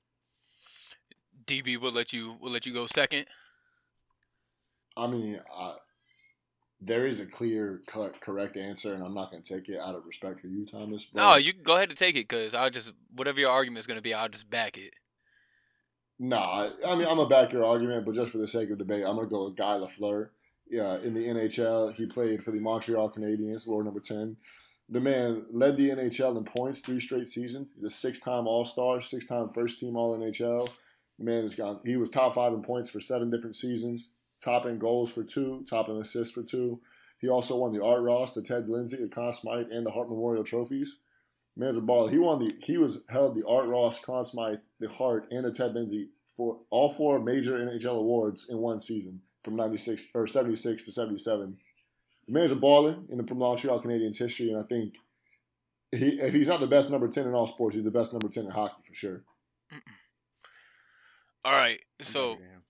DB will let you will let you go second. I mean, uh, there is a clear cut correct answer, and I'm not going to take it out of respect for you, Thomas. But... No, you can go ahead and take it because I'll just whatever your argument is going to be, I'll just back it. Nah, I mean I'm gonna back your argument, but just for the sake of debate, I'm gonna go with Guy Lafleur. Yeah, in the NHL, he played for the Montreal Canadiens, Lord number ten. The man led the NHL in points three straight seasons. He's a six-time All-Star, six-time first-team All NHL. The man has He was top five in points for seven different seasons. Top in goals for two. Top in assists for two. He also won the Art Ross, the Ted Lindsay, the Conn Smythe, and the Hart Memorial trophies. Man's a baller. He won the he was held the Art Ross, Conn Smythe, the Hart, and the Ted Lindsay for all four major NHL awards in one season from ninety six or seventy six to seventy seven. The man's a baller in the Montreal Canadiens history, and I think he if he's not the best number ten in all sports, he's the best number ten in hockey for sure. All right. I'm So better than him.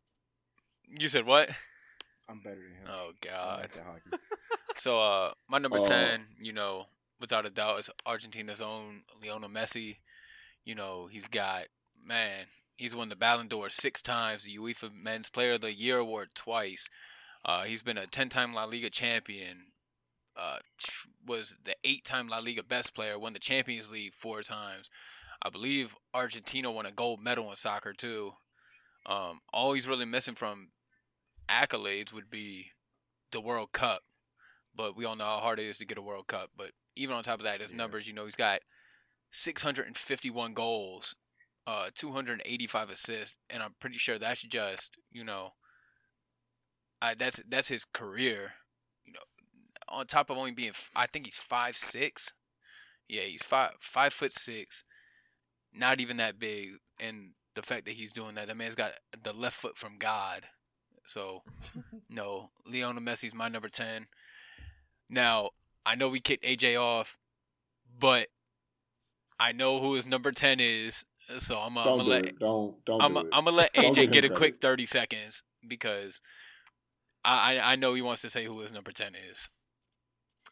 you said what? I'm better than him. Oh God. hockey. So uh, my number Oh. ten, you know, without a doubt, is Argentina's own Lionel Messi. You know, he's got man, he's won the Ballon d'Or six times, the UEFA Men's Player of the Year award twice. Uh, he's been a ten-time La Liga champion. Uh, was the eight-time La Liga best player. Won the Champions League four times. I believe Argentina won a gold medal in soccer too. Um, all he's really missing from accolades would be the World Cup but we all know how hard it is to get a World Cup. But even on top of that, his Yeah. numbers, you know, he's got 651 goals, uh, 285 assists, and I'm pretty sure that's just, you know, I, that's that's his career. You know, on top of only being, I think he's five six. Yeah, he's five five foot six, not even that big, and the fact that he's doing that, that man's got the left foot from God. So, no, Lionel Messi's my number ten. Now, I know we kicked AJ off, but I know who his number 10 is, so I'm, I'm gonna do let it. Don't don't I'm, do I'm gonna let AJ get a quick credit. 30 seconds because I, I I know he wants to say who his number 10 is.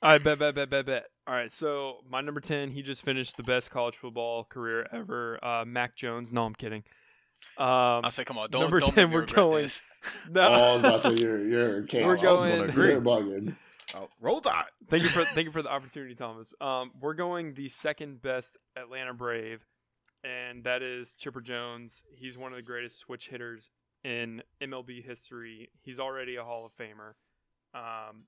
All right, bet, bet, bet, bet, bet. All right, so my number 10, he just finished the best college football career ever, uh, Mac Jones. No, I'm kidding. Um, I say, come on, don't number don't 10, we're going- this. no. Oh, I was about to say you're you're can't. We're gonna going- agree. You're bugging. Oh, roll tide. thank you for thank you for the opportunity, Thomas. Um, we're going the second best Atlanta Brave, and that is Chipper Jones. He's one of the greatest switch hitters in MLB history. He's already a Hall of Famer. Um,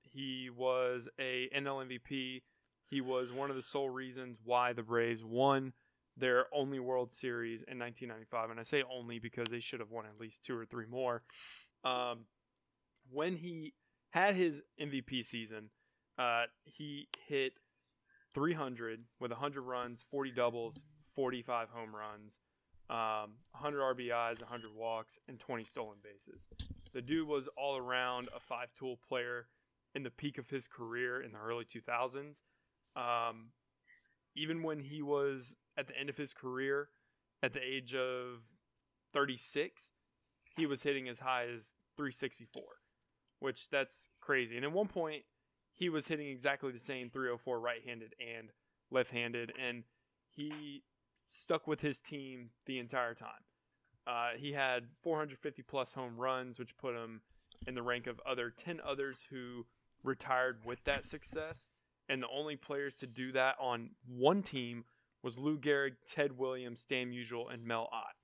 he was a NL MVP. He was one of the sole reasons why the Braves won their only World Series in 1995, and I say only because they should have won at least two or three more. Um, when he had his MVP season, uh, he hit 300 with 100 runs, 40 doubles, 45 home runs, um, 100 RBIs, 100 walks, and 20 stolen bases. The dude was all around a five tool player in the peak of his career in the early 2000s. Um, even when he was at the end of his career, at the age of 36, he was hitting as high as 364 which that's crazy. And at one point, he was hitting exactly the same 304 right-handed and left-handed, and he stuck with his team the entire time. Uh, he had 450 plus home runs, which put him in the rank of other 10 others who retired with that success. And the only players to do that on one team was Lou Gehrig, Ted Williams, Stan Musial, and Mel Ott.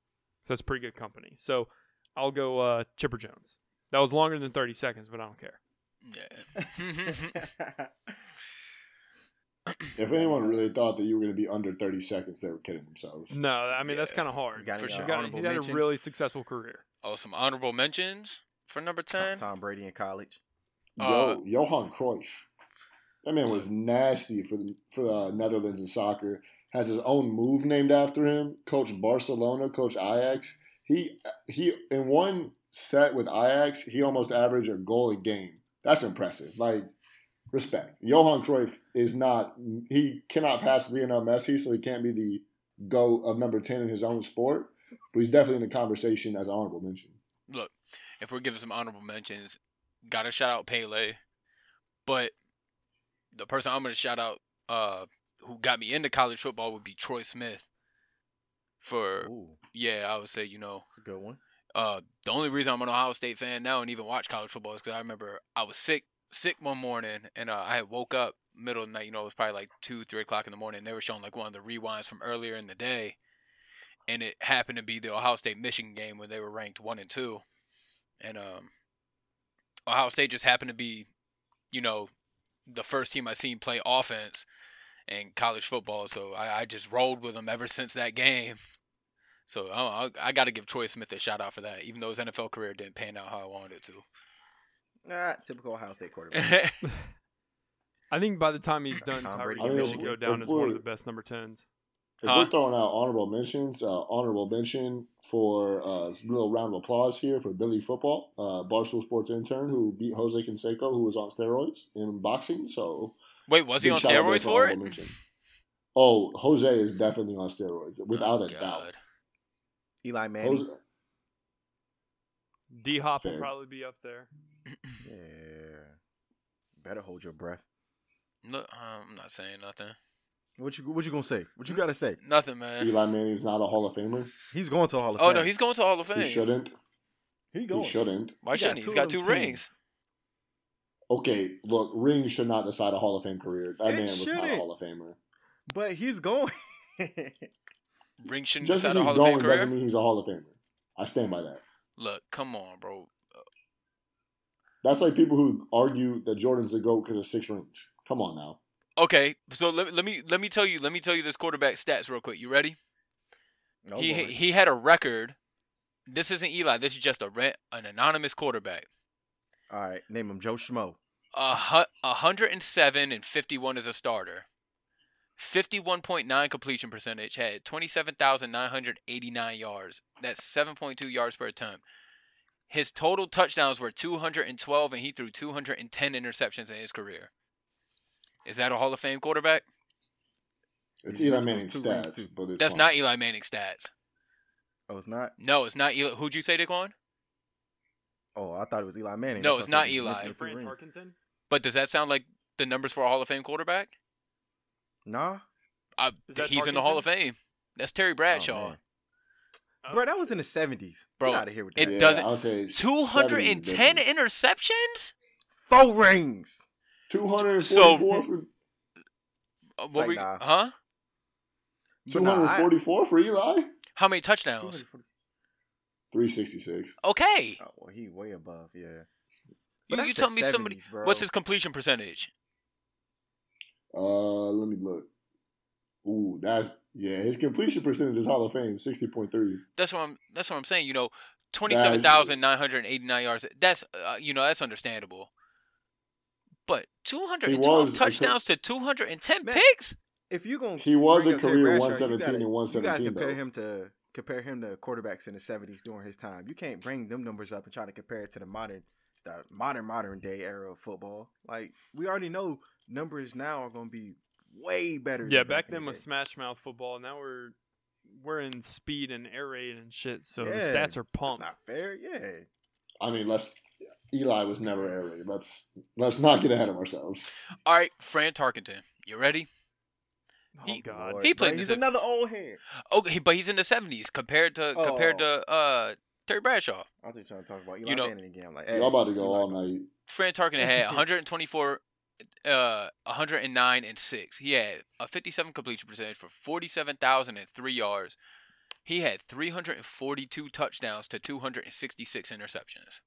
So that's pretty good company. So I'll go uh, Chipper Jones. That was longer than 30 seconds, but I don't care. Yeah. If anyone really thought that you were going to be under 30 seconds, they were kidding themselves. No, I mean, that's kind of hard. You got For sure. Got, honorable he had a mentions? really successful career. oh, some honorable mentions for number 10. Tom Brady in college. Uh, Yo, Johan Cruyff. That man was nasty for the for the Netherlands in soccer. Has his own move named after him. Coach Barcelona, coach Ajax. He he in one set with Ajax, he almost averaged a goal a game. That's impressive. Like respect. Johan Cruyff is not. He cannot pass Lionel Messi, so he can't be the go of number ten in his own sport. But he's definitely in the conversation as an honorable mention. look, if we're giving some honorable mentions, gotta shout out Pele, but the person I'm gonna shout out, uh, who got me into college football would be Troy Smith. For Ooh, yeah, I would say you know, that's a good one. uh, the only reason I'm an Ohio State fan now and even watch college football is because I remember I was sick, sick one morning, and uh, I woke up middle of the night. You know, it was probably like two, three o'clock in the morning. They were showing like one of the rewinds from earlier in the day, and it happened to be the Ohio State Michigan game when they were ranked one and two, and um, Ohio State just happened to be, you know, the first team I seen play offense in college football. So I, I just rolled with them ever since that game. So I, I, I got to give Troy Smith a shout out for that, even though his NFL career didn't pan out how I wanted it to. Nah, typical Ohio State quarterback. I think by the time he's done, Tom Brady. Hill should go down as one of the best number tens. If Huh? we're throwing out honorable mentions, uh, honorable mention for uh, a little round of applause here for Billy Football, uh, Barstool Sports intern who beat Jose Canseco, who was on steroids in boxing. So Wait, was he on shout out there steroids for it? mention. Oh, Jose is definitely on steroids, without Oh, a doubt. Eli Manning. D Hop will probably be up there. Yeah. Better hold your breath. Look, um, I'm not saying nothing. What you what you gonna say? What you gotta say? Nothing, man. Eli Manning's not a Hall of Famer. He's going to the Hall of Oh Fame. Oh no, he's going to Hall of Fame. He shouldn't. he going. He shouldn't. Why shouldn't he? He's got two of rings. Okay, look, rings should not decide a Hall of Fame career. That It man was not a. Hall of Famer. But he's going. Ring shouldn't Just decide because a he's Hall of Fame going career. doesn't mean he's a Hall of Famer. I stand by that. Look, come on, bro. That's like people who argue that Jordan's the GOAT because of six rings. Come on now. Okay, so let, let me let me tell you let me tell you this quarterback stats real quick. You ready? Oh, he Lord. he had a record. This isn't Eli. This is just a rent, an anonymous quarterback. All right, name him Joe Schmo. A hu- a hundred and seven and fifty one as a starter. Fifty one point nine completion percentage. Had twenty seven thousand nine hundred eighty nine yards. That's seven point two yards per attempt. His total touchdowns were two hundred and twelve, and he threw two hundred and ten interceptions in his career. Is that a Hall of Fame quarterback? It's Eli used those Manning's stats, but it's That's fine. not Eli Manning stats. Oh, it's not. No, it's not Eli. Who'd you say, Daquan? Oh, I thought it was Eli Manning. No, That's it's not Eli. mentioned the two Fran But does that sound like the numbers for a Hall of Fame quarterback? Nah, Uh, Is that he's in the Hall of Fame. That's Terry Oh, Bradshaw. man. Oh. Bro, that was in the seventies. Bro, Get out of here with it that. Yeah, doesn't- I would say 210 interceptions? Four rings. Two hundred So- for Uh, what like, were you- nah. huh? But two nah, hundred I- forty-four for Eli. How many touchdowns? Three sixty-six. Okay. Oh, well, he way above. Yeah. You, But you that's tell the me somebody. bro. What's his completion percentage? Uh, let me look. Ooh, that's yeah. His completion percentage is Hall of Fame, sixty point three. That's what I'm. That's what I'm saying. You know, twenty-seven thousand nine hundred eighty-nine yards. That's uh, you know that's understandable. But two hundred and twelve was a co- touchdowns to two hundred and ten picks. If you gonna He was a career 117 and 117 You compare though. him to compare him to quarterbacks in the seventies during his time. You can't bring them numbers up and try to compare it to the modern, the modern modern day era of football. Like we already know numbers now are gonna be way better. Yeah, than back then the was smash mouth football. Now we're we're in speed and air raid and shit. So the stats are That's pumped. not fair. Yeah. I mean, let's. Eli was never air raid. Let's let's not get ahead of ourselves. All right, Fran Tarkenton. You ready? Oh He- God. Lord, he bro, played He's this- another old hand. Okay, but he's in the seventies compared to compared Oh. to uh Terry Bradshaw. I was trying to talk about Eli You know- Manning again. I'm like, hey, Y'all about to go Eli all night. Fran Tarkenton had 124, uh, 109 and six. He had a 57 completion percentage for 47,003 yards. He had 342 touchdowns to 266 interceptions.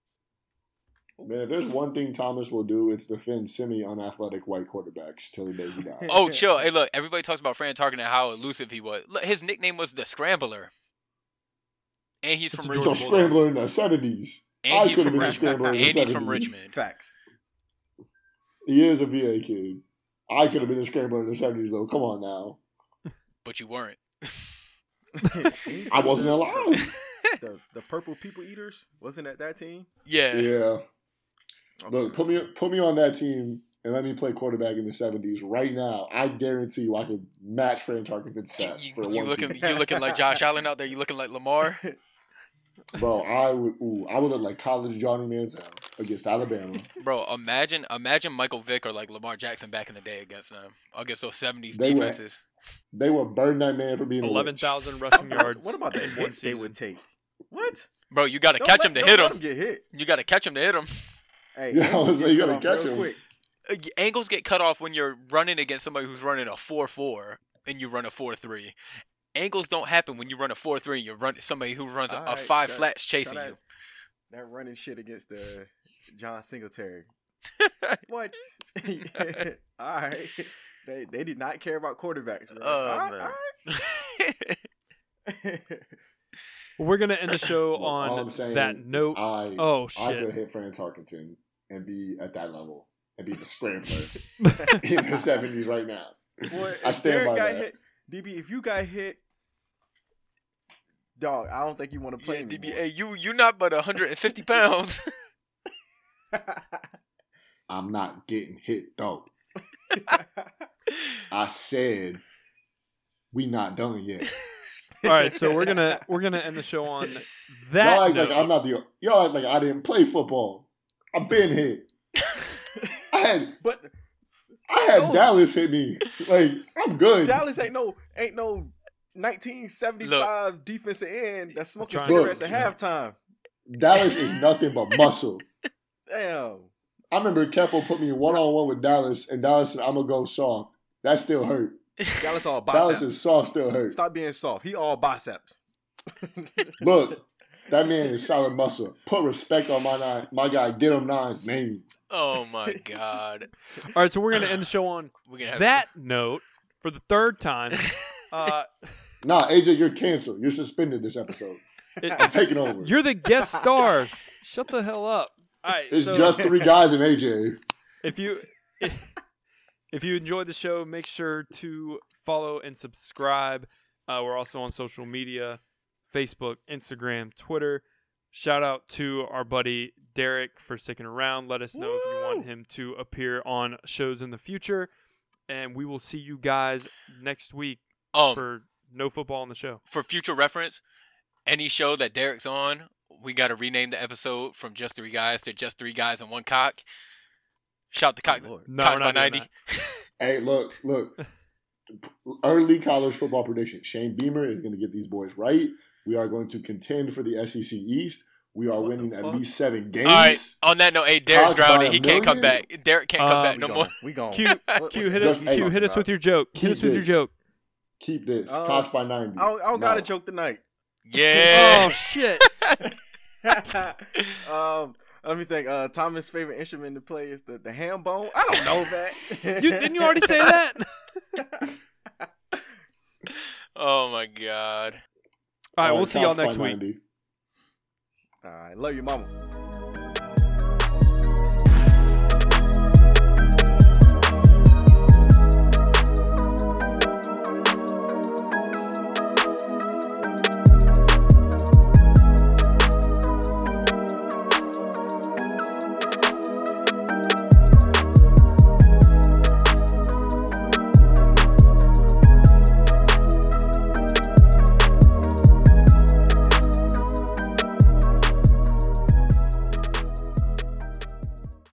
Man, if there's one thing Thomas will do, it's defend semi-unathletic white quarterbacks till the day he dies. Oh, chill. Hey, look, everybody talks about Fran Tarkenton and how elusive he was. Look, his nickname was the Scrambler. And he's That's from a the Georgia scrambler in the seventies. And I could have been a scrambler in And the he's from 70s. Richmond. Facts. He is a VA kid. I could have been a scrambler in the seventies though. Come on now. But you weren't. I wasn't alive. the the purple people eaters wasn't at that team? Yeah. yeah. Okay. Look, put me put me on that team and let me play quarterback in the seventies right now. I guarantee you, I could match Fran Tarkenton's stats You, for you one looking, season. you looking like Josh Allen out there. You looking like Lamar. Bro, I would. Ooh, I would look like college Johnny Manziel against Alabama. Bro, imagine imagine Michael Vick or like Lamar Jackson back in the day against them, against those seventies They were- defenses. They would burn that man for being. Eleven thousand rushing yards. What about that one hit they would take? What? Bro, you got to Don't catch let- him to don't hit let him. Get hit. You got to catch him to hit him. Hey, Yeah, I was like, you gotta catch him. quick. Angles get cut off when you're running against somebody who's running a four four and you run a four three. Angles don't happen when you run a four three and you run somebody who runs a, a Alright, five try- flats chasing try you. that, That running shit against the John Singletary. what? All right. They they did not care about quarterbacks. Bro. Oh, All right, man. all right. Well, we're gonna end the show Look, all on I'm saying that is note. I Oh I could shit! hit Fran Tarkenton and be at that level and be the scrambler in the seventies right now. Boy, I if stand Derek by got that. hit, DB, if you got hit, dog, I don't think you want to play Yeah, anymore. DBA, you you not but 150 pounds. I'm not getting hit though. I said we not done yet. All right, so we're gonna we're gonna end the show on that. y'all act like note. I'm not the y'all act like I didn't play football. I've been hit. I had but I had No. Dallas hit me. Like I'm good. Dallas ain't no ain't no 1975 defensive end that's smoking trying to- cigarettes at halftime. Dallas is nothing but muscle. Damn. I remember Keppel put me one on one with Dallas, and Dallas said, "I'm gonna go soft." That still hurt. Dallas all biceps. Dallas is soft, still hurt. Stop being soft. He all biceps. Look, that man is solid muscle. Put respect on my nine, my guy. Get him nines, name. oh my god. All right, so we're gonna end the show on We're gonna have that note for the third time. Uh, Nah, AJ, you're canceled. You're suspended this episode. it- I'm taking over. you're the guest star. Shut the hell up. All right, It's so just three guys and AJ. if you if you enjoyed the show, make sure to follow and subscribe. Uh, we're also on social media: Facebook, Instagram, Twitter. Shout out to our buddy Derek for sticking around. Let us know if you want him to appear on shows in the future, and we will see you guys next week um for no football on the show. for future reference, any show that Derek's on, we got to rename the episode from just three guys to just three guys and one cock. Shout to cock, Lord. No, Cox by not 90. Hey, look, look. Early college football prediction. Shane Beamer is going to get these boys right. We are going to contend for the SEC East. We are What winning at least seven games. All right. On that note, hey, Derek's Cox drowning. a He can't come back. Derek can't come Uh, back no gone. more. We gone. Q, What- Q, hit us, hey, Q, hit us with your joke. Hit keep us with your this. joke. Keep this. Uh, Cox by 90. I don't, I don't got a joke tonight. Yeah. Oh shit! um, let me think. Uh, Thomas' favorite instrument to play is the, the ham bone. I don't know that. You, didn't you already say that? oh my god. All right, All we'll see y'all next week. 90. All right, love you, mama.